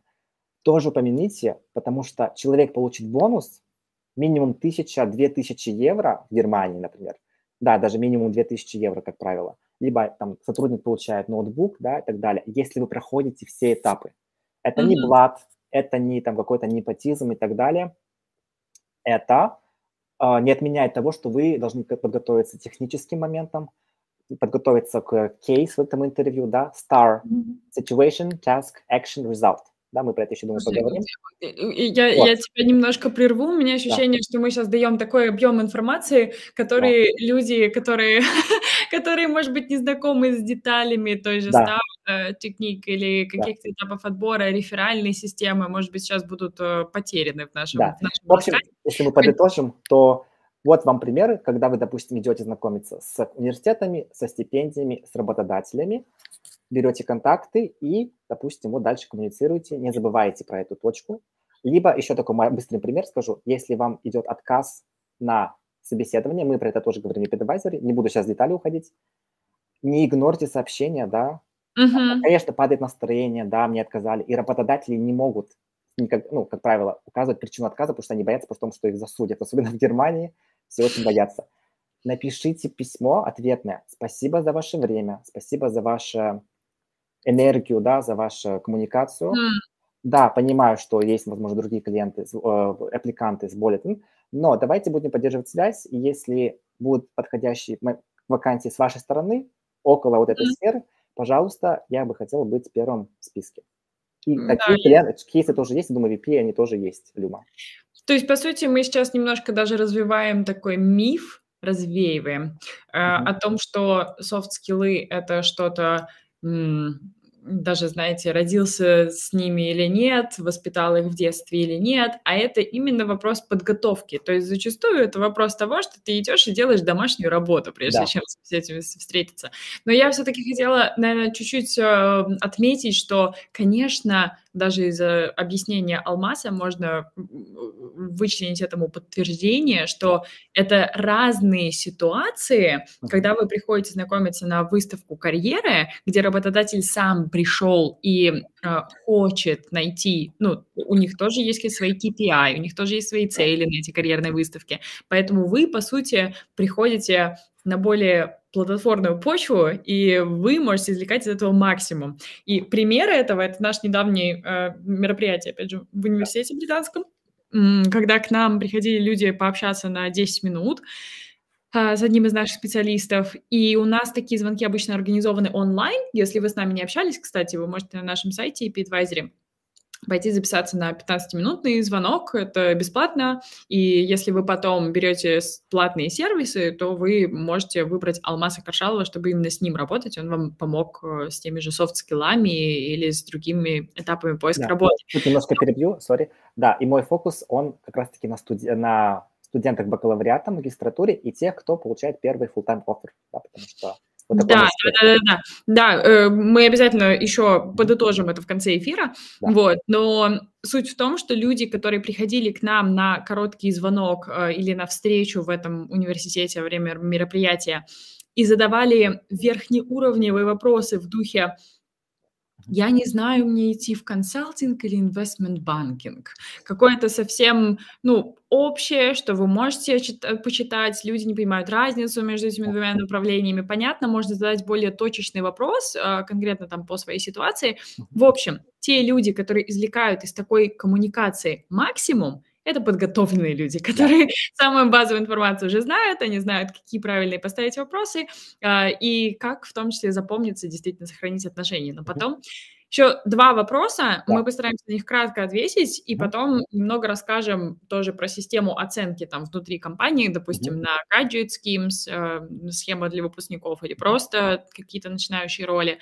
тоже упомяните, потому что человек получит бонус минимум 1000-2000 евро в Германии, например. Да, даже минимум 2000 евро, как правило. Либо там сотрудник получает ноутбук, да, и так далее, если вы проходите все этапы. Это mm-hmm. не блат, это не там какой-то непотизм и так далее. Это э, не отменяет того, что вы должны подготовиться техническим моментом, подготовиться к кейс в этом интервью, да, STAR, Situation, Task, Action, Result. Да, мы про это еще, думаю, поговорим. Я, вот. я тебя немножко прерву. У меня ощущение, да. что мы сейчас даем такой объем информации, который да. люди, которые, которые, может быть, не знакомы с деталями той же да. Star техник или каких-то да. этапов отбора, реферальной системы, может быть, сейчас будут э, потеряны в нашем, да. в нашем В общем, если мы подытожим, то вот вам примеры, когда вы, допустим, идете знакомиться с университетами, со стипендиями, с работодателями, берете контакты и, допустим, вот дальше коммуницируете, не забывайте про эту точку. Либо еще такой быстрый пример скажу, если вам идет отказ на собеседование, мы про это тоже говорим в TripAdvisor, не буду сейчас в детали уходить, не игнорьте сообщения, да, uh-huh. конечно, падает настроение, да, мне отказали, и работодатели не могут, никак, ну, как правило, указывать причину отказа, потому что они боятся потому что их засудят, особенно в Германии, все очень боятся. Напишите письмо ответное. Спасибо за ваше время, спасибо за вашу энергию, да, за вашу коммуникацию. Mm. Да, понимаю, что есть, возможно, другие клиенты, э, аппликанты с более, но давайте будем поддерживать связь, и если будут подходящие вакансии с вашей стороны, около вот этой сферы, пожалуйста, я бы хотела быть первым в списке. И да, такие клиенты, кейсы тоже есть, думаю, VP они тоже есть, Люма. То есть, по сути, мы сейчас немножко даже развиваем такой миф, развеиваем mm-hmm. э, о том, что софт-скиллы – это что-то даже, знаете, родился с ними или нет, воспитал их в детстве или нет, а это именно вопрос подготовки. То есть зачастую это вопрос того, что ты идешь и делаешь домашнюю работу, прежде да. чем с этим встретиться. Но я все-таки хотела, наверное, чуть-чуть э, отметить, что, конечно, даже из объяснения Алмаса можно вычленить этому подтверждение, что это разные ситуации, когда вы приходите знакомиться на выставку карьеры, где работодатель сам пришел и э, хочет найти, ну, у них тоже есть свои KPI, у них тоже есть свои цели на эти карьерные выставки, поэтому вы, по сути, приходите на более плодотворную почву, и вы можете извлекать из этого максимум. И примеры этого – это наш недавний э, мероприятие, опять же, в университете британском, когда к нам приходили люди пообщаться на 10 минут, э, с одним из наших специалистов. И у нас такие звонки обычно организованы онлайн. Если вы с нами не общались, кстати, вы можете на нашем сайте EP Advisory пойти записаться на 15-минутный звонок, это бесплатно, и если вы потом берете платные сервисы, то вы можете выбрать Алмаса Каршалова, чтобы именно с ним работать, он вам помог э, с теми же софт-скиллами или с другими этапами поиска да. работы. Тут немножко перебью, сори. Да, и мой фокус, он как раз-таки на, студи... на студентах бакалавриата, магистратуре и тех, кто получает первый full-time offer, да, потому что вот да, да, да, да, да. Э, мы обязательно еще подытожим это в конце эфира. Да. Вот, но суть в том, что люди, которые приходили к нам на короткий звонок э, или на встречу в этом университете во время мероприятия и задавали верхнеуровневые вопросы в духе я не знаю, мне идти в консалтинг или инвестмент банкинг. Какое-то совсем, ну, общее, что вы можете чит- почитать, люди не понимают разницу между этими двумя направлениями. Понятно, можно задать более точечный вопрос, а, конкретно там по своей ситуации. В общем, те люди, которые извлекают из такой коммуникации максимум, это подготовленные люди, которые самую базовую информацию уже знают, они знают, какие правильные поставить вопросы э, и как в том числе запомниться, действительно сохранить отношения. Но потом еще два вопроса, да. мы постараемся на них кратко ответить, и потом немного расскажем тоже про систему оценки там внутри компании, допустим, на graduate schemes, э, схема для выпускников или просто какие-то начинающие роли.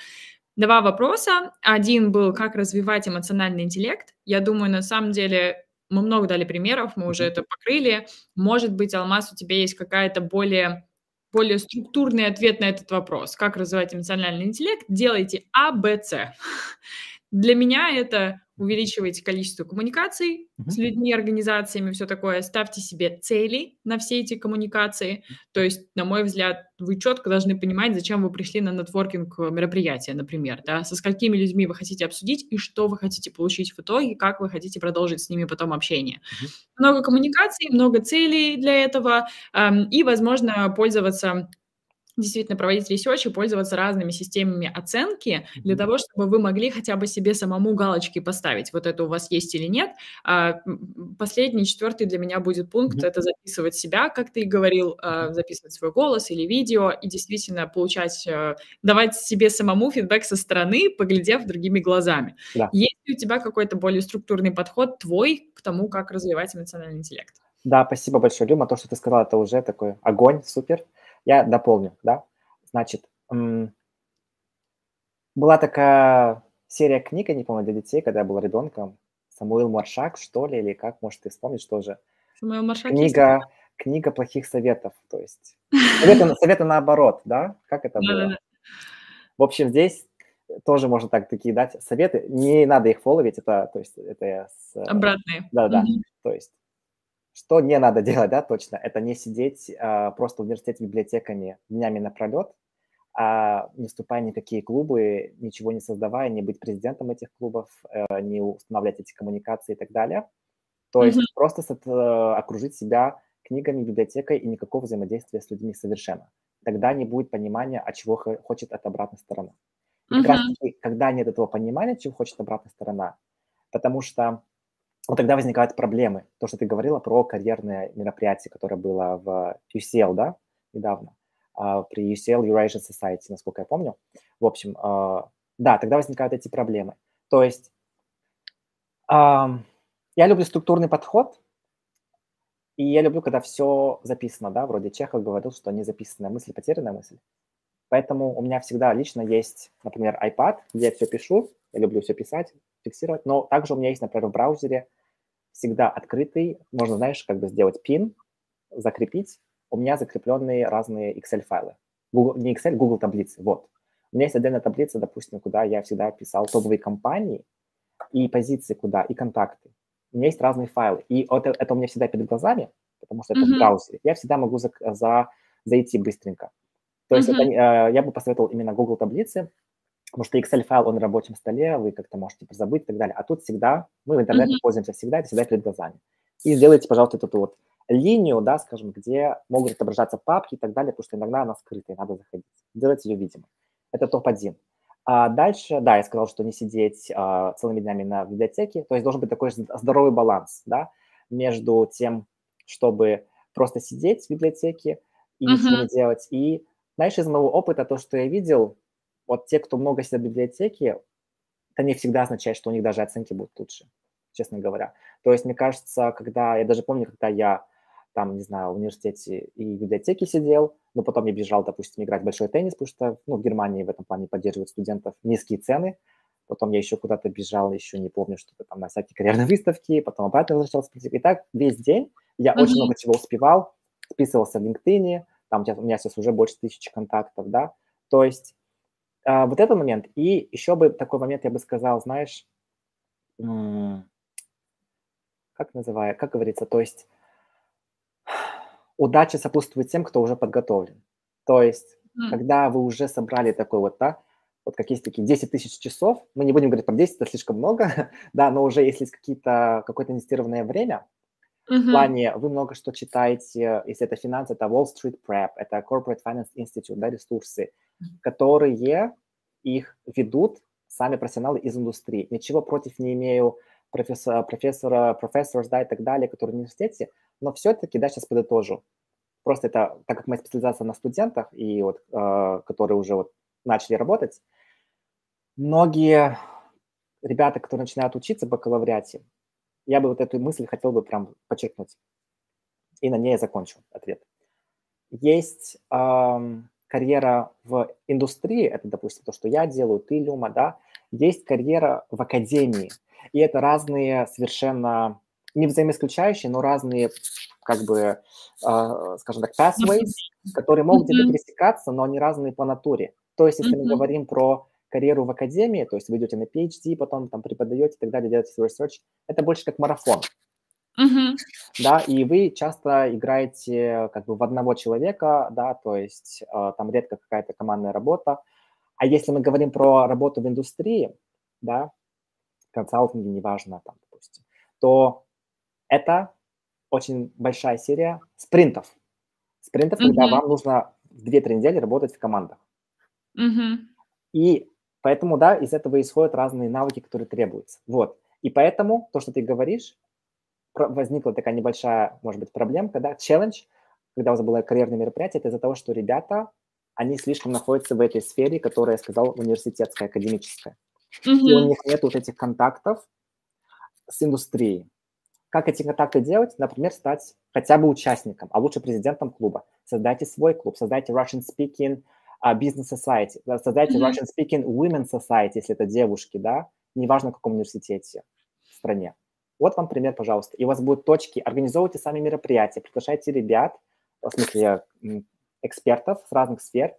Два вопроса. Один был, как развивать эмоциональный интеллект. Я думаю, на самом деле мы много дали примеров, мы уже это покрыли. Может быть, Алмаз, у тебя есть какая-то более, более структурный ответ на этот вопрос. Как развивать эмоциональный интеллект? Делайте А, Б, С. Для меня это увеличивайте количество коммуникаций uh-huh. с людьми, организациями, все такое, ставьте себе цели на все эти коммуникации. То есть, на мой взгляд, вы четко должны понимать, зачем вы пришли на нетворкинг мероприятие, например, да, со сколькими людьми вы хотите обсудить и что вы хотите получить в итоге, как вы хотите продолжить с ними потом общение. Uh-huh. Много коммуникаций, много целей для этого эм, и, возможно, пользоваться действительно проводить research и пользоваться разными системами оценки для того, чтобы вы могли хотя бы себе самому галочки поставить, вот это у вас есть или нет. А последний, четвертый для меня будет пункт, mm-hmm. это записывать себя, как ты и говорил, а, записывать свой голос или видео и действительно получать, э, давать себе самому фидбэк со стороны, поглядев другими глазами. Да. Есть ли у тебя какой-то более структурный подход твой к тому, как развивать эмоциональный интеллект? Да, спасибо большое, Люма. То, что ты сказала, это уже такой огонь, супер. Я дополню, да. Значит, была такая серия книг, я не помню, для детей, когда я был ребенком. Самуил Маршак, что ли, или как, можешь ты вспомнить, что же? Самуил Маршак Книга, есть? книга плохих советов, то есть советы, советы наоборот, да? Как это было? В общем, здесь тоже можно так такие дать советы. Не надо их фолловить, это, то есть, это с... Обратные. Да, да. То есть что не надо делать, да, точно, это не сидеть а, просто в университете библиотеками днями напролет, а не вступая ни в какие клубы, ничего не создавая, не быть президентом этих клубов, э, не устанавливать эти коммуникации и так далее. То есть mm-hmm. просто э, окружить себя книгами, библиотекой и никакого взаимодействия с людьми совершенно. Тогда не будет понимания, а чего хочет сторона. И mm-hmm. как раз таки, когда нет этого понимания, чего хочет обратная сторона, потому что вот тогда возникают проблемы. То, что ты говорила про карьерное мероприятие, которое было в UCL, да, недавно, uh, при UCL Eurasian Society, насколько я помню. В общем, uh, да, тогда возникают эти проблемы. То есть я люблю структурный подход, и я люблю, когда все записано, да, вроде Чехов говорил, что не записанная мысль, потерянная мысль. Поэтому у меня всегда лично есть, например, iPad, где я все пишу, я люблю все писать, фиксировать, но также у меня есть, например, в браузере всегда открытый, можно, знаешь, как бы сделать пин, закрепить. У меня закрепленные разные Excel-файлы. Google, не Excel, Google таблицы, вот. У меня есть отдельная таблица, допустим, куда я всегда писал топовые компании и позиции куда, и контакты. У меня есть разные файлы, и это, это у меня всегда перед глазами, потому что это mm-hmm. в браузере. Я всегда могу за, за, зайти быстренько. То есть mm-hmm. это, э, я бы посоветовал именно Google таблицы, Потому что Excel-файл, он на рабочем столе, вы как-то можете забыть и так далее. А тут всегда, мы в интернете mm-hmm. пользуемся всегда, это всегда перед глазами. И сделайте, пожалуйста, эту вот линию, да, скажем, где могут отображаться папки и так далее, потому что иногда она скрытая, надо заходить. Сделайте ее видимой. Это топ-1. А дальше, да, я сказал, что не сидеть а, целыми днями на библиотеке, то есть должен быть такой здоровый баланс, да, между тем, чтобы просто сидеть в библиотеке и uh-huh. ничего не делать. И, знаешь, из моего опыта, то, что я видел, вот те, кто много сидят в библиотеке, это не всегда означает, что у них даже оценки будут лучше, честно говоря. То есть, мне кажется, когда, я даже помню, когда я там, не знаю, в университете и в библиотеке сидел, но потом я бежал, допустим, играть в большой теннис, потому что ну, в Германии в этом плане поддерживают студентов низкие цены. Потом я еще куда-то бежал, еще не помню, что-то там на всякие карьерные выставки, потом обратно возвращался. И так весь день я mm-hmm. очень много чего успевал, списывался в LinkedIn, там у меня сейчас уже больше тысячи контактов, да. То есть э, вот этот момент. И еще бы такой момент, я бы сказал, знаешь, как называю, как говорится, то есть удача сопутствует тем, кто уже подготовлен. То есть, mm. когда вы уже собрали такой вот, да, вот как есть такие 10 тысяч часов, мы не будем говорить про 10, это слишком много, да, но уже если есть какие-то, какое-то инвестированное время, mm-hmm. в плане вы много что читаете, если это финансы, это Wall Street Prep, это Corporate Finance Institute, да, ресурсы. Которые их ведут сами профессионалы из индустрии. Ничего против не имею профессора, профессора, профессор, да, и так далее, которые в университете, но все-таки, да, сейчас подытожу. Просто это, так как моя специализация на студентах, и вот, э, которые уже вот начали работать, многие ребята, которые начинают учиться в бакалавриате, я бы вот эту мысль хотел бы прям подчеркнуть. И на ней я закончу ответ. Есть э, карьера в индустрии, это, допустим, то, что я делаю, ты, Люма, да, есть карьера в академии. И это разные совершенно не взаимоисключающие, но разные, как бы, э, скажем так, pathways, которые могут где-то пересекаться, но они разные по натуре. То есть, если мы говорим про карьеру в академии, то есть вы идете на PhD, потом там преподаете и так далее, делаете свой research, это больше как марафон. Да, и вы часто играете как бы в одного человека, да, то есть э, там редко какая-то командная работа. А если мы говорим про работу в индустрии, да, консалтинге, неважно, там, допустим, то это очень большая серия спринтов. Спринтов, mm-hmm. когда вам нужно 2-3 недели работать в командах. Mm-hmm. И поэтому, да, из этого исходят разные навыки, которые требуются. Вот. И поэтому то, что ты говоришь, возникла такая небольшая, может быть, проблемка, да, челлендж, когда у вас было карьерное мероприятие, это из-за того, что ребята, они слишком находятся в этой сфере, которая, я сказал, университетская, академическая. Mm-hmm. И у них нет вот этих контактов с индустрией. Как эти контакты делать? Например, стать хотя бы участником, а лучше президентом клуба. Создайте свой клуб, создайте Russian Speaking uh, Business Society, создайте mm-hmm. Russian Speaking Women Society, если это девушки, да, неважно в каком университете в стране. Вот вам пример, пожалуйста. И у вас будут точки, организовывайте сами мероприятия, приглашайте ребят, в смысле экспертов с разных сфер.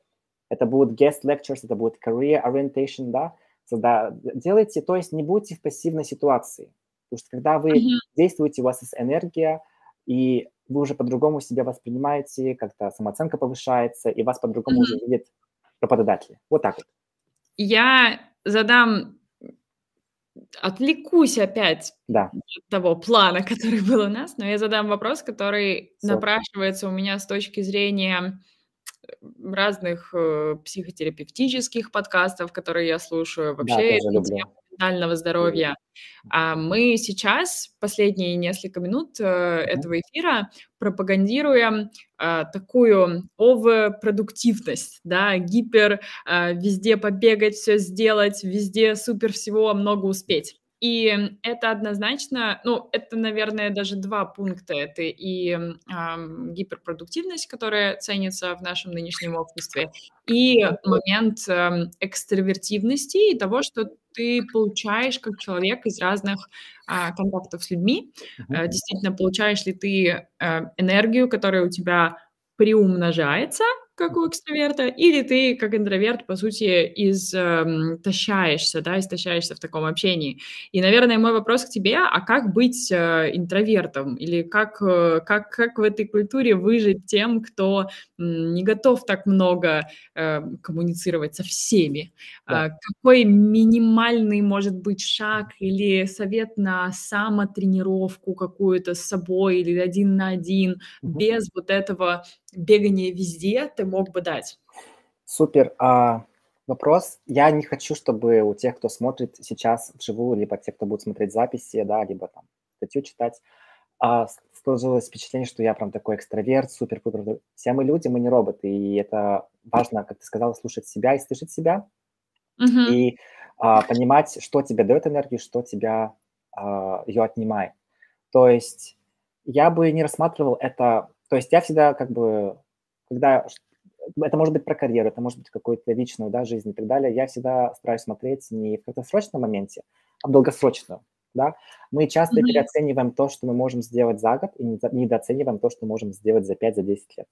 Это будут guest lectures, это будет career orientation, да, Созда... Делайте, то есть не будьте в пассивной ситуации. Потому что когда вы mm-hmm. действуете, у вас есть энергия, и вы уже по-другому себя воспринимаете, как-то самооценка повышается, и вас по-другому mm-hmm. уже видят работодатели. Вот так вот. Я задам, отвлекусь опять да. от того плана, который был у нас, но я задам вопрос, который Все. напрашивается у меня с точки зрения разных э, психотерапевтических подкастов, которые я слушаю, вообще да, ментального здоровья. А мы сейчас, последние несколько минут э, этого эфира, пропагандируем э, такую оверпродуктивность, да, гипер, э, везде побегать, все сделать, везде супер всего много успеть. И это однозначно, ну, это, наверное, даже два пункта. Это и э, гиперпродуктивность, которая ценится в нашем нынешнем обществе, и момент э, экстравертивности и того, что ты получаешь как человек из разных э, контактов с людьми. Э, действительно, получаешь ли ты э, энергию, которая у тебя приумножается, как у экстраверта, или ты, как интроверт, по сути, истощаешься, да, истощаешься в таком общении. И, наверное, мой вопрос к тебе, а как быть э, интровертом? Или как, э, как, как в этой культуре выжить тем, кто не готов так много э, коммуницировать со всеми? Да. А, какой минимальный, может быть, шаг или совет на самотренировку какую-то с собой или один на один, угу. без вот этого бегания везде ты мог бы дать? Супер. А, вопрос. Я не хочу, чтобы у тех, кто смотрит сейчас вживую, либо те, кто будет смотреть записи, да, либо там статью читать, а, сложилось впечатление, что я прям такой экстраверт, супер-пупер. Все мы люди, мы не роботы, и это важно, как ты сказала, слушать себя и слышать себя. Мгм. И а, понимать, что тебе дает энергию, что тебя а, ее отнимает. То есть я бы не рассматривал это... То есть я всегда как бы, когда... Это может быть про карьеру, это может быть какую-то личную да, жизнь и так далее. Я всегда стараюсь смотреть не в краткосрочном моменте, а в долгосрочную. Да? Мы часто Мгм. переоцениваем то, что мы можем сделать за год, и недо- недооцениваем то, что можем сделать за 5-10 лет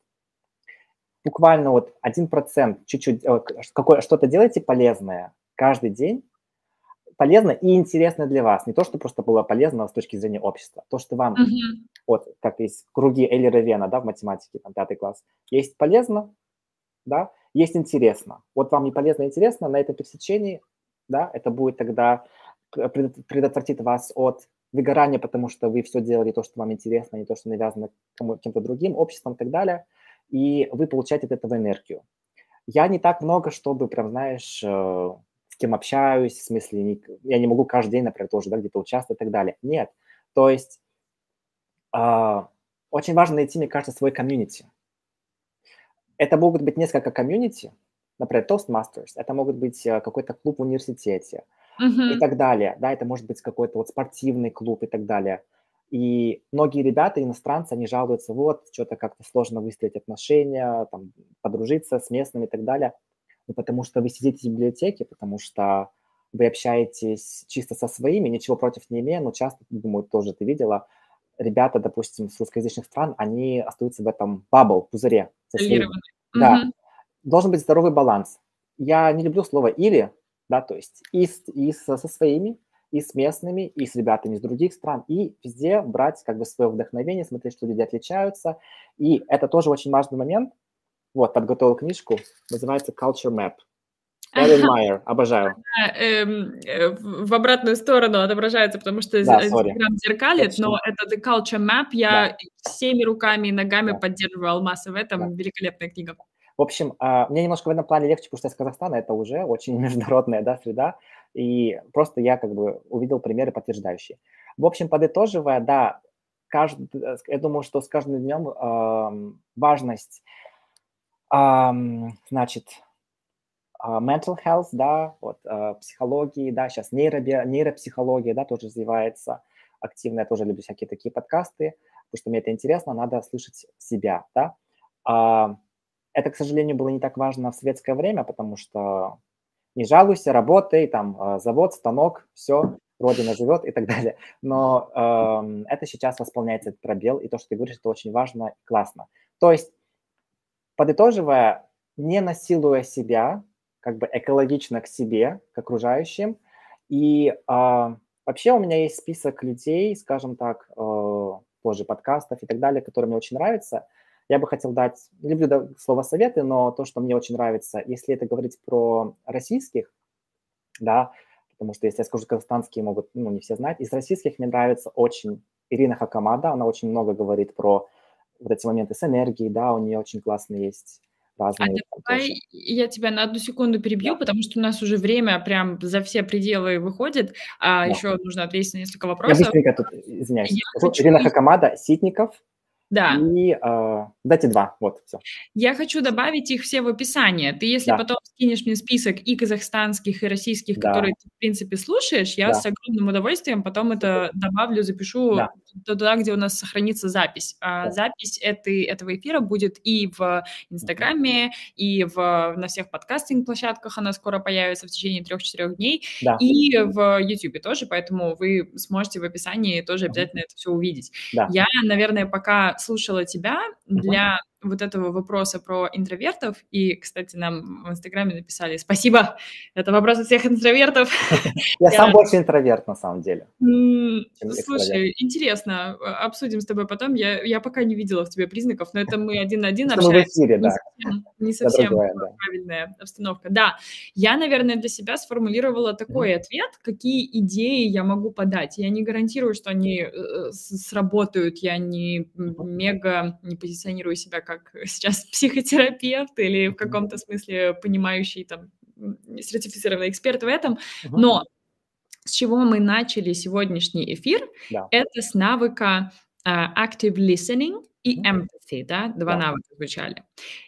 буквально вот 1%, чуть-чуть, что-то делайте полезное каждый день, полезно и интересно для вас. Не то, что просто было полезно с точки зрения общества. То, что вам, Мгм. Вот как есть круги Эйлера Вена, да, в математике, там, пятый класс, есть полезно, да, есть интересно. Вот вам не полезно и интересно, на этом пересечении, да, это будет тогда пред- предотвратит вас от выгорания, потому что вы все делали то, что вам интересно, а не то, что навязано кем-то другим, обществом и так далее, и вы получаете от этого энергию. Я не так много, чтобы прям, знаешь, э, с кем общаюсь, в смысле, я не могу каждый день, например, тоже, да, где-то участвовать и так далее. Нет. То есть а, очень важно найти, мне кажется, свой комьюнити. Это могут быть несколько комьюнити, например, Toastmasters, это могут быть э, какой-то клуб в университете и Мгм. так далее. Да, это может быть какой-то вот спортивный клуб и так далее. И многие ребята, иностранцы, они жалуются, вот, что-то как-то сложно выстроить отношения, там, подружиться с местными и так далее. Ну, потому что вы сидите в библиотеке, потому что вы общаетесь чисто со своими, ничего против не имея, но часто, думаю, тоже ты видела, ребята, допустим, с русскоязычных стран, они остаются в этом бабл, пузыре. Да, должен быть здоровый баланс. Я не люблю слово «или», да, то есть и, с- и со, со своими, и с местными, и с ребятами из других стран, и везде брать как бы свое вдохновение, смотреть, что люди отличаются. И это тоже очень важный момент. Вот, подготовил книжку, называется Culture Map. Эрин Майер, обожаю. Эм, э, в обратную сторону отображается, потому что Да, зеркалит, но это The Culture Map. Я всеми руками и ногами Да. поддерживаю Алмаса в этом. Великолепная книга. В общем, а, мне немножко в этом плане легче, потому что я с Казахстана, это уже очень международная да, среда, и просто я как бы увидел примеры подтверждающие. В общем, подытоживая, да, каждый, я думаю, что с каждым днем ам, важность, ам, значит, mental health, да, вот, а, психологии, да, сейчас нейроби- нейропсихология, да, тоже развивается активно, я тоже люблю всякие такие подкасты, потому что мне это интересно, надо слышать себя, да. А, это, к сожалению, было не так важно в советское время, потому что не жалуйся, работай, там, а, завод, станок, все, родина живет и так далее. Но ам, это сейчас восполняется этот пробел, и то, что ты говоришь, это очень важно и классно. То есть, подытоживая, не насилуя себя, как бы экологично к себе, к окружающим. И а, вообще у меня есть список людей, скажем так, э, тоже подкастов и так далее, которые мне очень нравятся. Я бы хотел дать, люблю слово советы, но то, что мне очень нравится, если это говорить про российских, да, потому что если я скажу казахстанские, могут, ну, не все знать. Из российских мне нравится очень Ирина Хакамада, она очень много говорит про вот эти моменты с энергией, да, у нее очень классные есть разные. Там давай я тебя на одну секунду перебью, Да. потому что у нас уже время прям за все пределы выходит, а Да. еще нужно ответить на несколько Я вопросов. быстренько тут, извиняюсь, Я хочу Ирина Хакамада, Ситников Да. и э, дайте два, вот, все. Я хочу добавить их все в описание. Ты, если Да. потом скинешь мне список и казахстанских, и российских, Да. которые ты, в принципе, слушаешь, я Да. с огромным удовольствием потом это добавлю, запишу Да. туда, где у нас сохранится запись. А Да. запись этой, этого эфира будет и в Инстаграме, и в, на всех подкастинг-площадках она скоро появится в течение трех-четырех дней, Да, и в Ютубе тоже, поэтому вы сможете в описании тоже обязательно это все увидеть. да. Я, наверное, пока слушала тебя для вот этого вопроса про интровертов, и, кстати, нам в Инстаграме написали «Спасибо, это вопрос от всех интровертов». Я сам больше интроверт, на самом деле. Слушай, интересно, а, обсудим с тобой потом. Я, пока не видела в тебе признаков, но это мы один на один общаемся. Не совсем, правильная обстановка. Да, я, наверное, для себя сформулировала такой ответ, какие идеи я могу подать. Я не гарантирую, что они э, сработают. Я не мега не позиционирую себя как сейчас психотерапевт или в каком-то смысле понимающий там сертифицированный эксперт в этом. Мгм. Но с чего мы начали сегодняшний эфир, Да. это с навыка а, active listening и empathy, да, два Да. навыка звучали.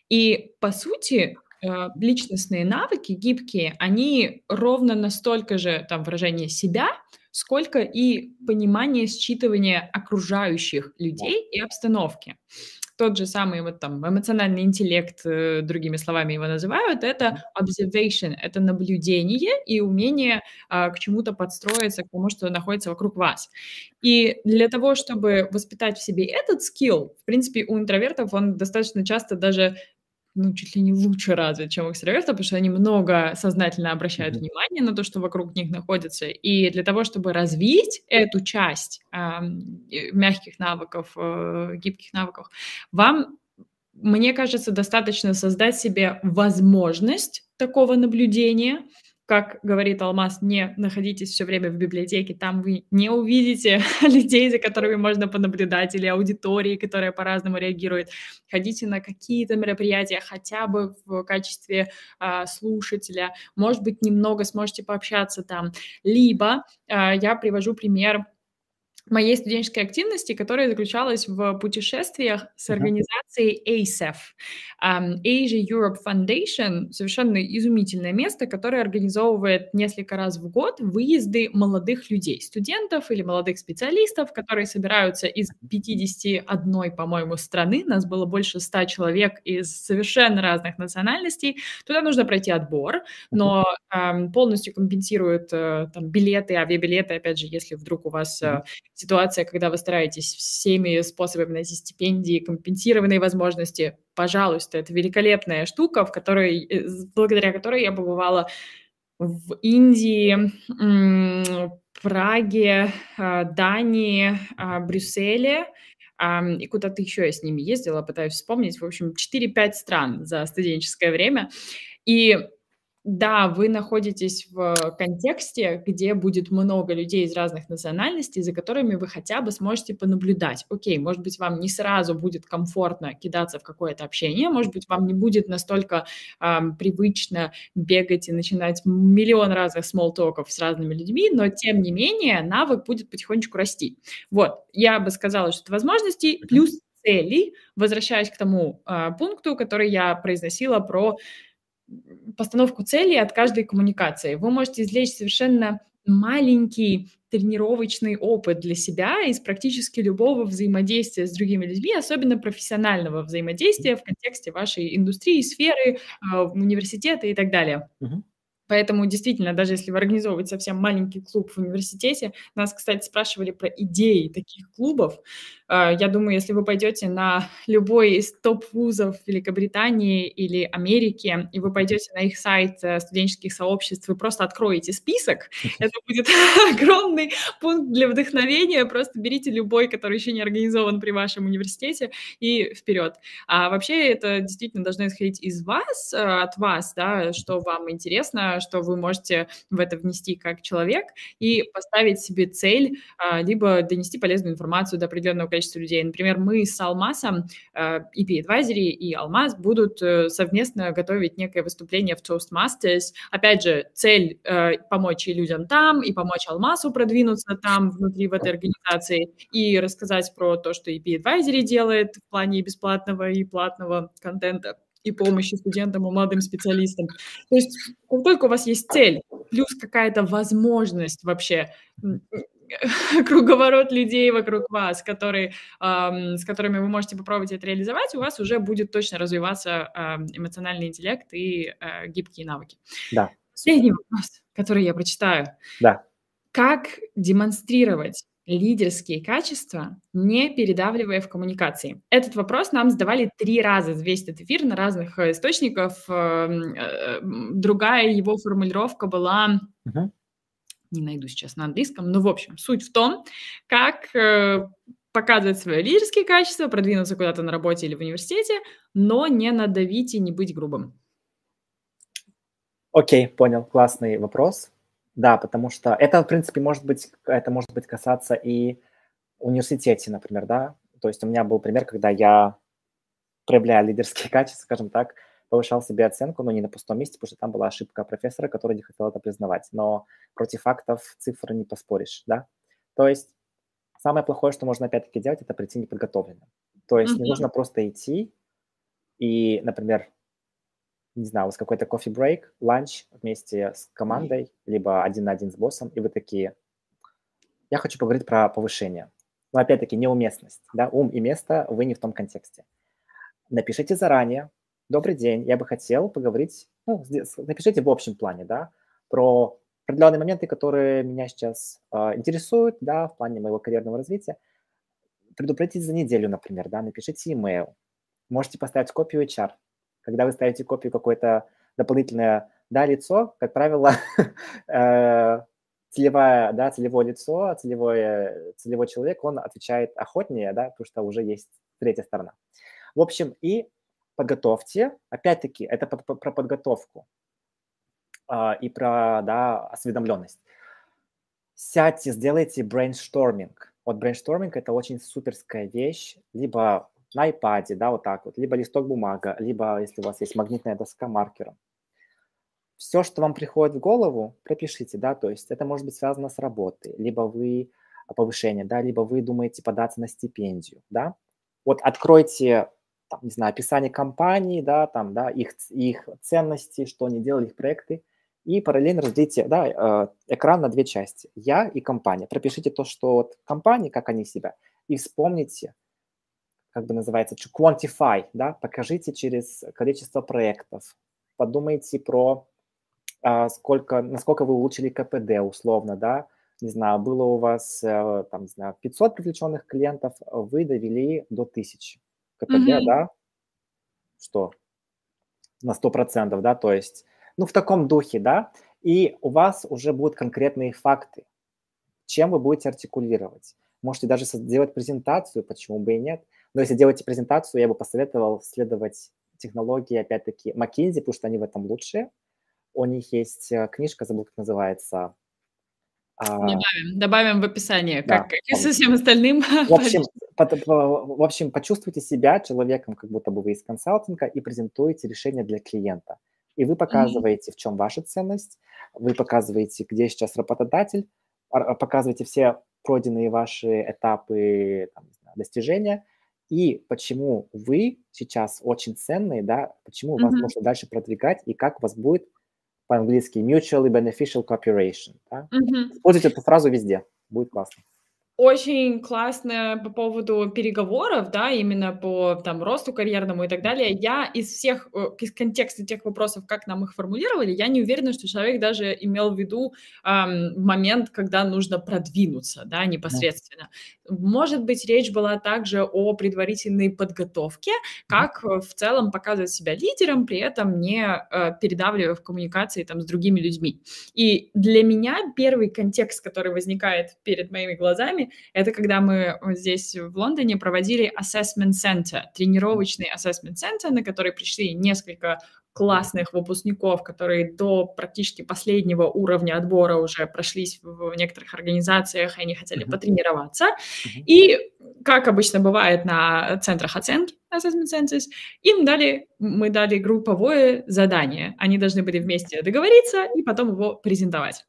И, по сути, э, личностные навыки гибкие, они ровно настолько же, там, выражение себя, сколько и понимание, считывание окружающих людей и обстановки тот же самый вот там эмоциональный интеллект, э, другими словами его называют, это observation, это наблюдение и умение а, к чему-то подстроиться, к тому, что находится вокруг вас. И для того, чтобы воспитать в себе этот скилл, в принципе, у интровертов он достаточно часто даже ну, чуть ли не лучше развит, чем у экстравертов, потому что они много сознательно обращают mm-hmm. внимание на то, что вокруг них находится. И для того, чтобы развить эту часть э, мягких навыков, э, гибких навыков, вам, мне кажется, достаточно создать себе возможность такого наблюдения, как говорит Алмаз, не находитесь все время в библиотеке, там вы не увидите людей, за которыми можно понаблюдать, или аудитории, которая по-разному реагирует. Ходите на какие-то мероприятия, хотя бы в качестве а, слушателя, может быть, немного сможете пообщаться там. Либо а, я привожу пример моей студенческой активности, которая заключалась в путешествиях с организацией ASEF. Um, Asia Europe Foundation – совершенно изумительное место, которое организовывает несколько раз в год выезды молодых людей, студентов или молодых специалистов, которые собираются из 51, по-моему, страны. Нас было больше 100 человек из совершенно разных национальностей. Туда нужно пройти отбор, но um, полностью компенсируют uh, там, билеты, авиабилеты, опять же, если вдруг у вас uh, ситуация, когда вы стараетесь всеми способами найти стипендии, компенсированные возможности, пожалуйста, это великолепная штука, в которой, э, благодаря которой я побывала в Индии, Праге, а, Дании, а, Брюсселе, и куда-то еще я с ними ездила, пытаюсь вспомнить, в общем, 4-5 стран за студенческое время. И да, вы находитесь в контексте, где будет много людей из разных национальностей, за которыми вы хотя бы сможете понаблюдать. Окей, может быть, вам не сразу будет комфортно кидаться в какое-то общение, может быть, вам не будет настолько эм, привычно бегать и начинать миллион разных смолтоков с разными людьми, но тем не менее навык будет потихонечку расти. Вот, я бы сказала, что это возможности плюс цели, возвращаясь к тому э, пункту, который я произносила про постановку целей от каждой коммуникации. Вы можете извлечь совершенно маленький тренировочный опыт для себя из практически любого взаимодействия с другими людьми, особенно профессионального взаимодействия в контексте вашей индустрии, сферы, а, университета и так далее. Поэтому действительно, даже если вы организовываете совсем маленький клуб в университете, нас, кстати, спрашивали про идеи таких клубов. А, я думаю, если вы пойдете на любой из топ-вузов Великобритании или Америки, и вы пойдете на их сайт э, студенческих сообществ, вы просто откроете список, это будет огромный пункт для вдохновения. Просто берите любой, который еще не организован при вашем университете, и вперед. А вообще это действительно должно исходить из вас, э, от вас, да, что вам интересно, что вы можете в это внести как человек и поставить себе цель, либо донести полезную информацию до определенного количества людей. Например, мы с Алмасом, EP Advisory и Алмаз будут э, совместно готовить некое выступление в Toastmasters. Опять же, цель э, помочь и людям там, и помочь Алмазу продвинуться там, внутри в этой организации, и рассказать про то, что EP Advisory делает в плане бесплатного и платного контента и помощи студентам и молодым специалистам. То есть как только у вас есть цель, плюс какая-то возможность вообще круговорот людей вокруг вас, которые, эм, с которыми вы можете попробовать это реализовать, у вас уже будет точно развиваться э, эмоциональный интеллект и э, гибкие навыки. Да. Последний вопрос, который я прочитаю. Да. Как демонстрировать лидерские качества, не передавливая в коммуникации? Этот вопрос нам задавали три раза за весь этот эфир на разных э, источниках. Эм, э, другая его формулировка была... Uh-huh. Не найду сейчас на английском, но, в общем, суть в том, как э, показывать свои лидерские качества, продвинуться куда-то на работе или в университете, но не надавить и не быть грубым. Окей, okay, понял. Классный вопрос. Да, потому что это, в принципе, может быть, это может быть касаться и университете, например, да. То есть у меня был пример, когда я, проявляя лидерские качества, скажем так, повышал себе оценку, но не на пустом месте, потому что там была ошибка профессора, который не хотел это признавать. Но против фактов цифры не поспоришь, да. То есть самое плохое, что можно опять-таки делать, это прийти неподготовленным. То есть mm-hmm. не нужно просто идти и, например, не знаю, у вас какой-то кофе брейк, ланч вместе с командой, либо один на один с боссом, и вы такие, я хочу поговорить про повышение. Но опять-таки неуместность, да, ум и место, вы не в том контексте. Напишите заранее, добрый день, я бы хотел поговорить, ну, напишите в общем плане, да, про определенные моменты, которые меня сейчас э, интересуют, да, в плане моего карьерного развития. Предупредите за неделю, например, да, напишите email. Можете поставить копию HR. Когда вы ставите копию какое-то дополнительное, да, лицо, как правило, э, целевая, да, целевое лицо, целевой, целевой человек, он отвечает охотнее, да, потому что уже есть третья сторона. В общем, и подготовьте, опять-таки, это про подготовку. А, и про да, осведомленность. Сядьте, сделайте брейншторминг. Вот брейншторминг – это очень суперская вещь. Либо на iPad, да, вот так вот, либо листок бумага, либо, если у вас есть магнитная доска маркером. Все, что вам приходит в голову, пропишите, да, то есть это может быть связано с работой, либо вы повышение, да, либо вы думаете податься на стипендию, да. Вот откройте там, не знаю, описание компании, да, там, да, их, их ценности, что они делали, их проекты, и параллельно разделите да, э, экран на две части. Я и компания. Пропишите то, что вот компания, как они себя, и вспомните, как бы называется, quantify, да, покажите через количество проектов, подумайте про а, сколько, насколько вы улучшили КПД условно, да, не знаю, было у вас, э, там, не знаю, 500 привлеченных клиентов, вы довели до 1000 КПД, mm-hmm. да, что на 100%, да, то есть ну, в таком духе, да, и у вас уже будут конкретные факты, чем вы будете артикулировать. Можете даже сделать презентацию, почему бы и нет. Но если делаете презентацию, я бы посоветовал следовать технологии, опять-таки, McKinsey, потому что они в этом лучшие. У них есть э, книжка, забыл, как называется. А, добавим, добавим в описание, да, как, как и со всем остальным. В общем, под, в общем, почувствуйте себя человеком, как будто бы вы из консалтинга, и презентуете решение для клиента. И вы показываете, в чем ваша ценность, вы показываете, где сейчас работодатель, показываете все пройденные ваши этапы там, знаю, достижения, и почему вы сейчас очень ценные, да, почему mm-hmm. вас можно дальше продвигать, и как у вас будет по-английски mutually beneficial cooperation. Да? Mm-hmm. Используйте эту фразу везде, будет классно. Очень классно по поводу переговоров, да, именно по там росту карьерному и так далее. Я из всех, э, из контекста тех вопросов, как нам их формулировали, я не уверена, что человек даже имел в виду эм, момент, когда нужно продвинуться, да, непосредственно. Может быть, речь была также о предварительной подготовке, как в целом показывать себя лидером, при этом не э, передавливая в коммуникации там с другими людьми. И для меня первый контекст, который возникает перед моими глазами, программе, это когда мы здесь в Лондоне проводили assessment center, тренировочный assessment center, на который пришли несколько классных выпускников, которые до практически последнего уровня отбора уже прошлись в некоторых организациях, и они хотели mm-hmm. потренироваться. Mm-hmm. И, как обычно бывает на центрах оценки, Assessment Centers, им дали, мы дали групповое задание. Они должны были вместе договориться и потом его презентовать.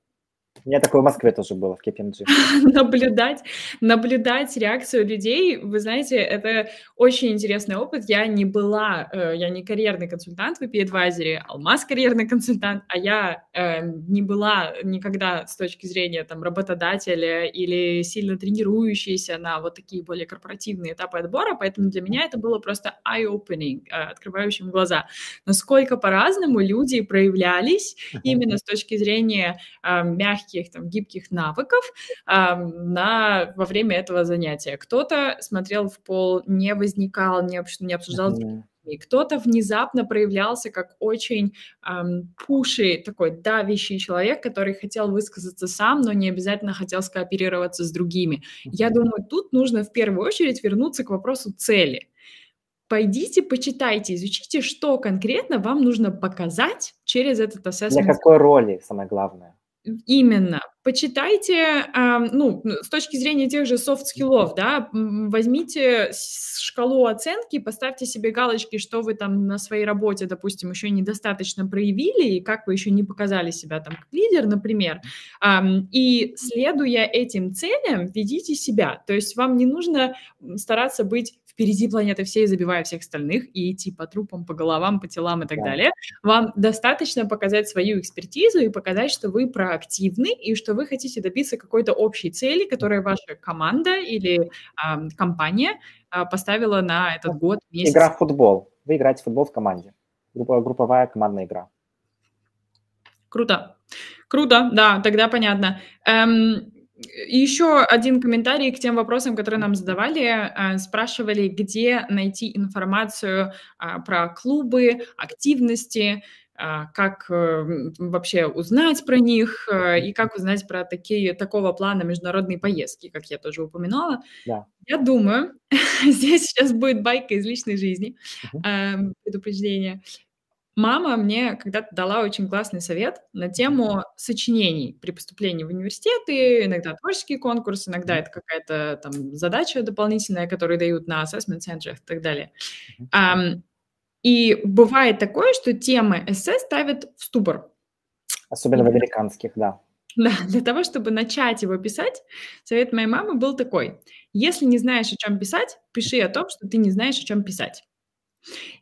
У меня такое в Москве тоже было, в KPMG. наблюдать, наблюдать реакцию людей, вы знаете, это очень интересный опыт. Я не была, э, я не карьерный консультант в IP Advisory, Алмаз карьерный консультант, а я э, не была никогда с точки зрения там работодателя или сильно тренирующейся на вот такие более корпоративные этапы отбора, поэтому для меня это было просто eye-opening, э, открывающим глаза. Насколько по-разному люди проявлялись именно с точки зрения э, мягких там гибких навыков э, на, во время этого занятия. Кто-то смотрел в пол, не возникал, не, не обсуждал mm-hmm. Кто-то внезапно проявлялся как очень эм, пуши, такой давящий человек, который хотел высказаться сам, но не обязательно хотел скооперироваться с другими. Я думаю, тут нужно в первую очередь вернуться к вопросу цели. Пойдите, почитайте, изучите, что конкретно вам нужно показать через этот assessment. Для какой роли, самое главное? Именно. Почитайте, ну, с точки зрения тех же soft skills -ов, да, возьмите шкалу оценки, поставьте себе галочки, что вы там на своей работе, допустим, еще недостаточно проявили, и как вы еще не показали себя там как лидер, например, и следуя этим целям, ведите себя. То есть вам не нужно стараться быть впереди планеты всей, забивая всех остальных, и идти по трупам, по головам, по телам и так да. далее. Вам достаточно показать свою экспертизу и показать, что вы проактивны и что вы хотите добиться какой-то общей цели, которая ваша команда или э, компания э, поставила на этот год, месяц. Игра в футбол. Вы играете в футбол в команде. Групповая командная игра. Круто. Круто, да, тогда понятно. Эм, еще один комментарий к тем вопросам, которые нам задавали. Э, спрашивали, где найти информацию а, про клубы, активности, а, как э, вообще узнать про них э, и как узнать про такие, такого плана международные поездки, как я тоже упоминала. Да. Я думаю, здесь сейчас будет байка из личной жизни, uh-huh. предупреждение. Мама мне когда-то дала очень классный совет на тему сочинений при поступлении в университеты, иногда творческий конкурс, иногда это какая-то там задача дополнительная, которую дают на assessment центрах и так далее. И бывает такое, что темы эссе ставят в ступор. Особенно в американских, да. Да, для того, чтобы начать его писать, совет моей мамы был такой. Если не знаешь, о чем писать, пиши о том, что ты не знаешь, о чем писать.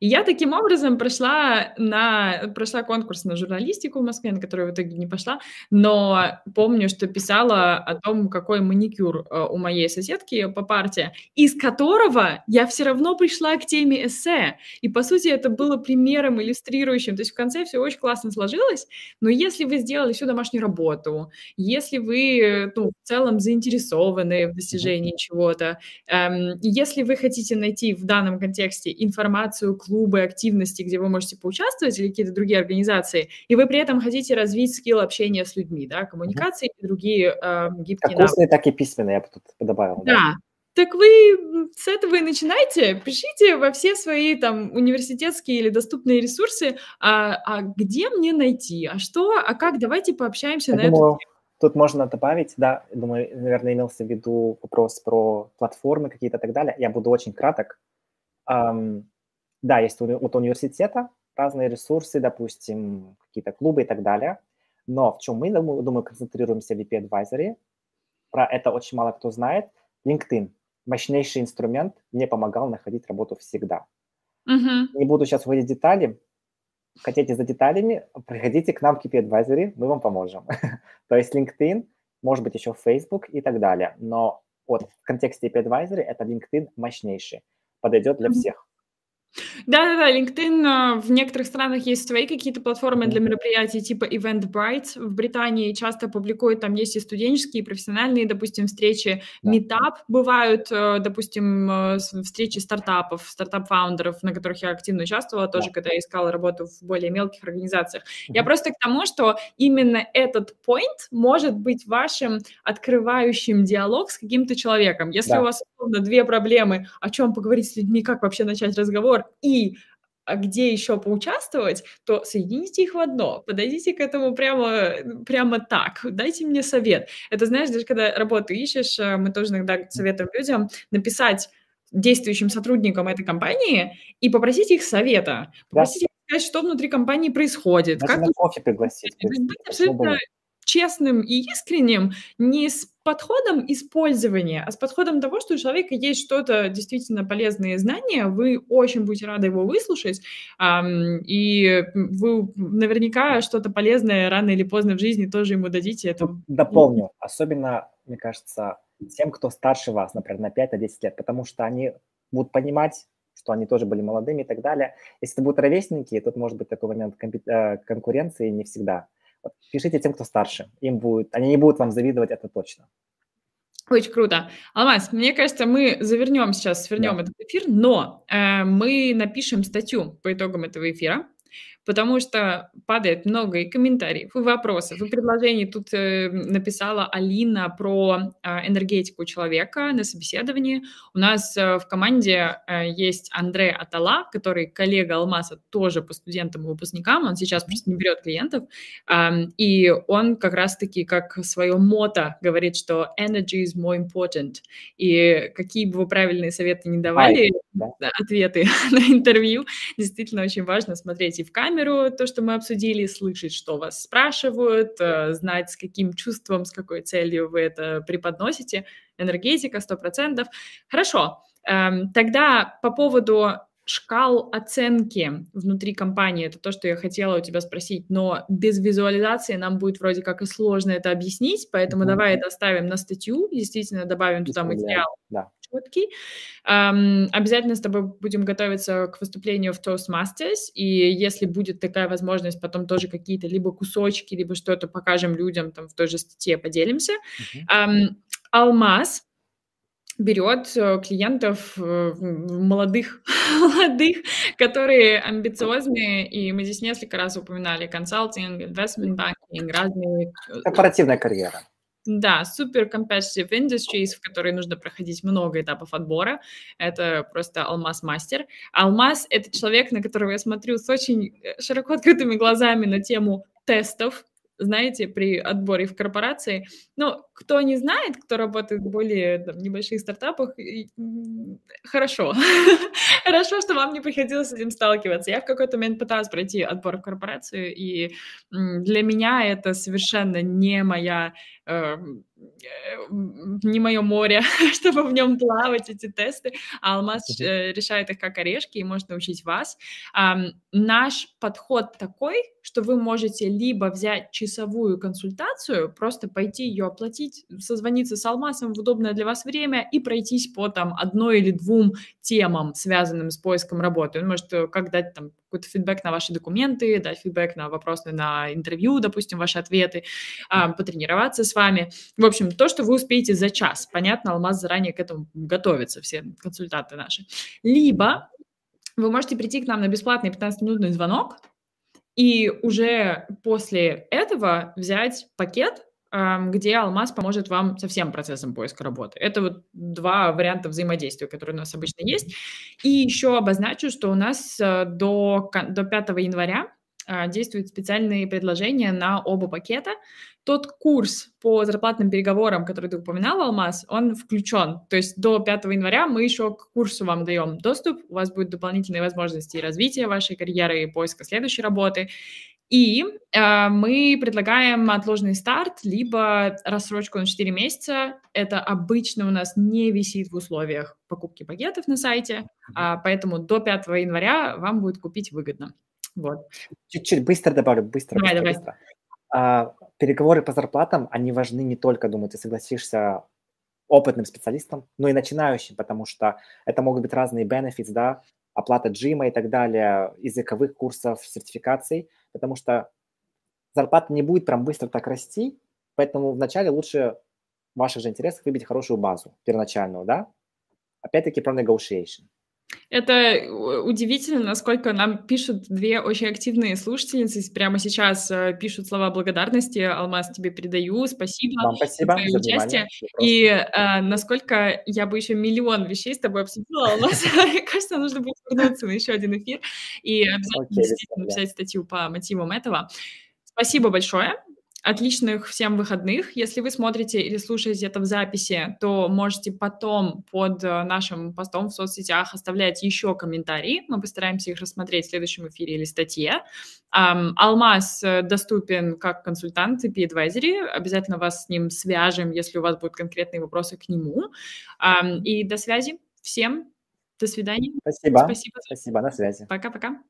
И я таким образом прошла, на, прошла конкурс на журналистику в Москве, на который в итоге не пошла, но помню, что писала о том, какой маникюр э, у моей соседки по парте, из которого я все равно пришла к теме эссе. И, по сути, это было примером иллюстрирующим. То есть в конце все очень классно сложилось, но если вы сделали всю домашнюю работу, если вы ну, в целом заинтересованы в достижении чего-то, эм, если вы хотите найти в данном контексте информацию, организацию, клубы, активности, где вы можете поучаствовать, или какие-то другие организации, и вы при этом хотите развить скилл общения с людьми, да, коммуникации и другие э, гибкие Как устные, так и письменные, я бы тут добавил. Да, да. Так вы с этого и начинайте, пишите во все свои там университетские или доступные ресурсы, а, а где мне найти, а что, а как, давайте пообщаемся я на думаю, эту тему. Тут можно добавить, да, думаю, наверное, имелся в виду вопрос про платформы какие-то и так далее. Я буду очень краток. Um, да, есть от университета разные ресурсы, допустим, какие-то клубы и так далее. Но в чем мы, думаю, концентрируемся в VP Advisory, про это очень мало кто знает. LinkedIn – мощнейший инструмент, мне помогал находить работу всегда. Uh-huh. Не буду сейчас вводить детали. Хотите за деталями, приходите к нам в KP Advisory, мы вам поможем. То есть LinkedIn, может быть, еще Facebook и так далее. Но вот в контексте KP Advisory это LinkedIn мощнейший, подойдет для всех. Да-да-да, LinkedIn а, в некоторых странах есть свои какие-то платформы для мероприятий типа Eventbrite. В Британии часто публикуют, там есть и студенческие, и профессиональные, допустим, встречи. Meetup бывают, э, допустим, э, встречи стартапов, стартап- founder -ов, на которых я активно участвовала, тоже когда я искала работу в более мелких организациях. Я просто к тому, что именно этот point может быть вашим открывающим диалог с каким-то человеком. Если да. у вас условно две проблемы, о чем поговорить с людьми, как вообще начать разговор, и а где еще поучаствовать, то соедините их в одно, подойдите к этому прямо, прямо так, дайте мне совет. Это, знаешь, даже когда работу ищешь, э, мы тоже иногда советуем людям написать действующим сотрудникам этой компании и попросить их совета, попросить да. их сказать, что внутри компании происходит. Даже как на кофе пригласить. Абсолютно честным и искренним не с подходом использования, а с подходом того, что у человека есть что-то действительно полезные знания, вы очень будете рады его выслушать, и вы наверняка что-то полезное рано или поздно в жизни тоже ему дадите. Это... Дополню, особенно, мне кажется, тем, кто старше вас, например, на 5-10 лет, потому что они будут понимать, что они тоже были молодыми и так далее. Если это будут ровесники, тут может быть такой момент э, конкуренции не всегда. Пишите тем, кто старше. Им будет, они не будут вам завидовать, это точно. Очень круто. Алмаз, мне кажется, мы завернем сейчас, свернем да. этот эфир, но э, мы напишем статью по итогам этого эфира потому что падает много и комментариев, и вопросов, и предложений. Тут э, написала Алина про э, энергетику человека на собеседовании. У нас э, в команде э, есть Андрей Атала, который коллега Алмаса тоже по студентам и выпускникам, он сейчас просто не берет клиентов, э, и он как раз-таки как свое мото говорит, что energy is more important, и какие бы вы правильные советы не давали, да. ответы на интервью, действительно очень важно смотреть и в камеру, камеру, то, что мы обсудили, слышать, что вас спрашивают, э, знать, с каким чувством, с какой целью вы это преподносите. Энергетика, 100%. Хорошо. Эм, тогда по поводу шкал оценки внутри компании, это то, что я хотела у тебя спросить, но без визуализации нам будет вроде как и сложно это объяснить, поэтому mm-hmm. давай это оставим на статью, действительно добавим туда материал да. Четкий. Um, обязательно с тобой будем готовиться к выступлению в Toastmasters, и если будет такая возможность, потом тоже какие-то либо кусочки, либо что-то покажем людям там в той же статье, поделимся. Mm-hmm. Um, Алмаз, берет э, клиентов э, молодых, молодых, которые амбициозные, и мы здесь несколько раз упоминали консалтинг, investment banking, разные... Э, Корпоративная карьера. Да, супер competitive industries, в которые нужно проходить много этапов отбора. Это просто алмаз-мастер. Алмаз — это человек, на которого я смотрю с очень широко открытыми глазами на тему тестов, знаете, при отборе в корпорации. Но кто не знает, кто работает в более там, небольших стартапах, хорошо. хорошо, что вам не приходилось с этим сталкиваться. Я в какой-то момент пыталась пройти отбор в корпорацию, и для меня это совершенно не моя эм, не мое море, чтобы в нем плавать эти тесты, а Алмаз э, решает их как орешки и может научить вас. Наш подход такой, что вы можете либо взять часовую консультацию, просто пойти ее оплатить, созвониться с Алмазом в удобное для вас время и пройтись по там одной или двум темам, связанным с поиском работы. Он может э, как дать там какой-то фидбэк на ваши документы, дать фидбэк на вопросы на интервью, допустим, ваши ответы, потренироваться с вами. В общем, то, что вы успеете за час. Понятно, Алмаз заранее к этому готовится, все консультанты наши. Либо вы можете прийти к нам на бесплатный 15-минутный звонок, и уже после этого взять пакет, где Алмаз поможет вам со всем процессом поиска работы. Это вот два варианта взаимодействия, которые у нас обычно есть. И еще обозначу, что у нас э, до, до 5 января а, действуют специальные предложения на оба пакета. Тот курс по зарплатным переговорам, который ты упоминал, Алмаз, он включен. То есть до 5 января мы еще к курсу вам даем доступ, у вас будут дополнительные возможности развития вашей карьеры и поиска следующей работы. И э, мы предлагаем отложенный старт, либо рассрочку на 4 месяца. Это обычно у нас не висит в условиях покупки пакетов на сайте, э, поэтому до 5 января вам будет купить выгодно. Вот. Чуть-чуть быстро добавлю, быстро, давай, быстро, давай. быстро. А, переговоры по зарплатам, они важны не только, думаю, ты согласишься, опытным специалистам, но и начинающим, потому что это могут быть разные benefits, да, оплата джима и так далее, языковых курсов, сертификаций, потому что зарплата не будет прям быстро так расти, поэтому вначале лучше в ваших же интересах выбить хорошую базу первоначальную, да? Опять-таки про negotiation. Это э, удивительно, насколько нам пишут две очень активные слушательницы. Прямо сейчас э, пишут слова благодарности. Алмаз, тебе передаю. Спасибо. Вам спасибо за участие. И э, насколько я бы еще миллион вещей с тобой обсудила, Алмаз, мне кажется, нужно будет вернуться на еще один эфир и обязательно написать статью по мотивам этого. Спасибо большое. Отличных всем выходных. Если вы смотрите или слушаете это в записи, то можете потом под э, нашим постом в соцсетях оставлять еще комментарии. Мы постараемся их рассмотреть в следующем эфире или статье. Алмаз э, доступен как консультант CP Advisory. Обязательно вас с ним свяжем, если у вас будут конкретные вопросы к нему. И до связи. Всем до свидания. Спасибо. Спасибо. Спасибо. На связи. Пока-пока.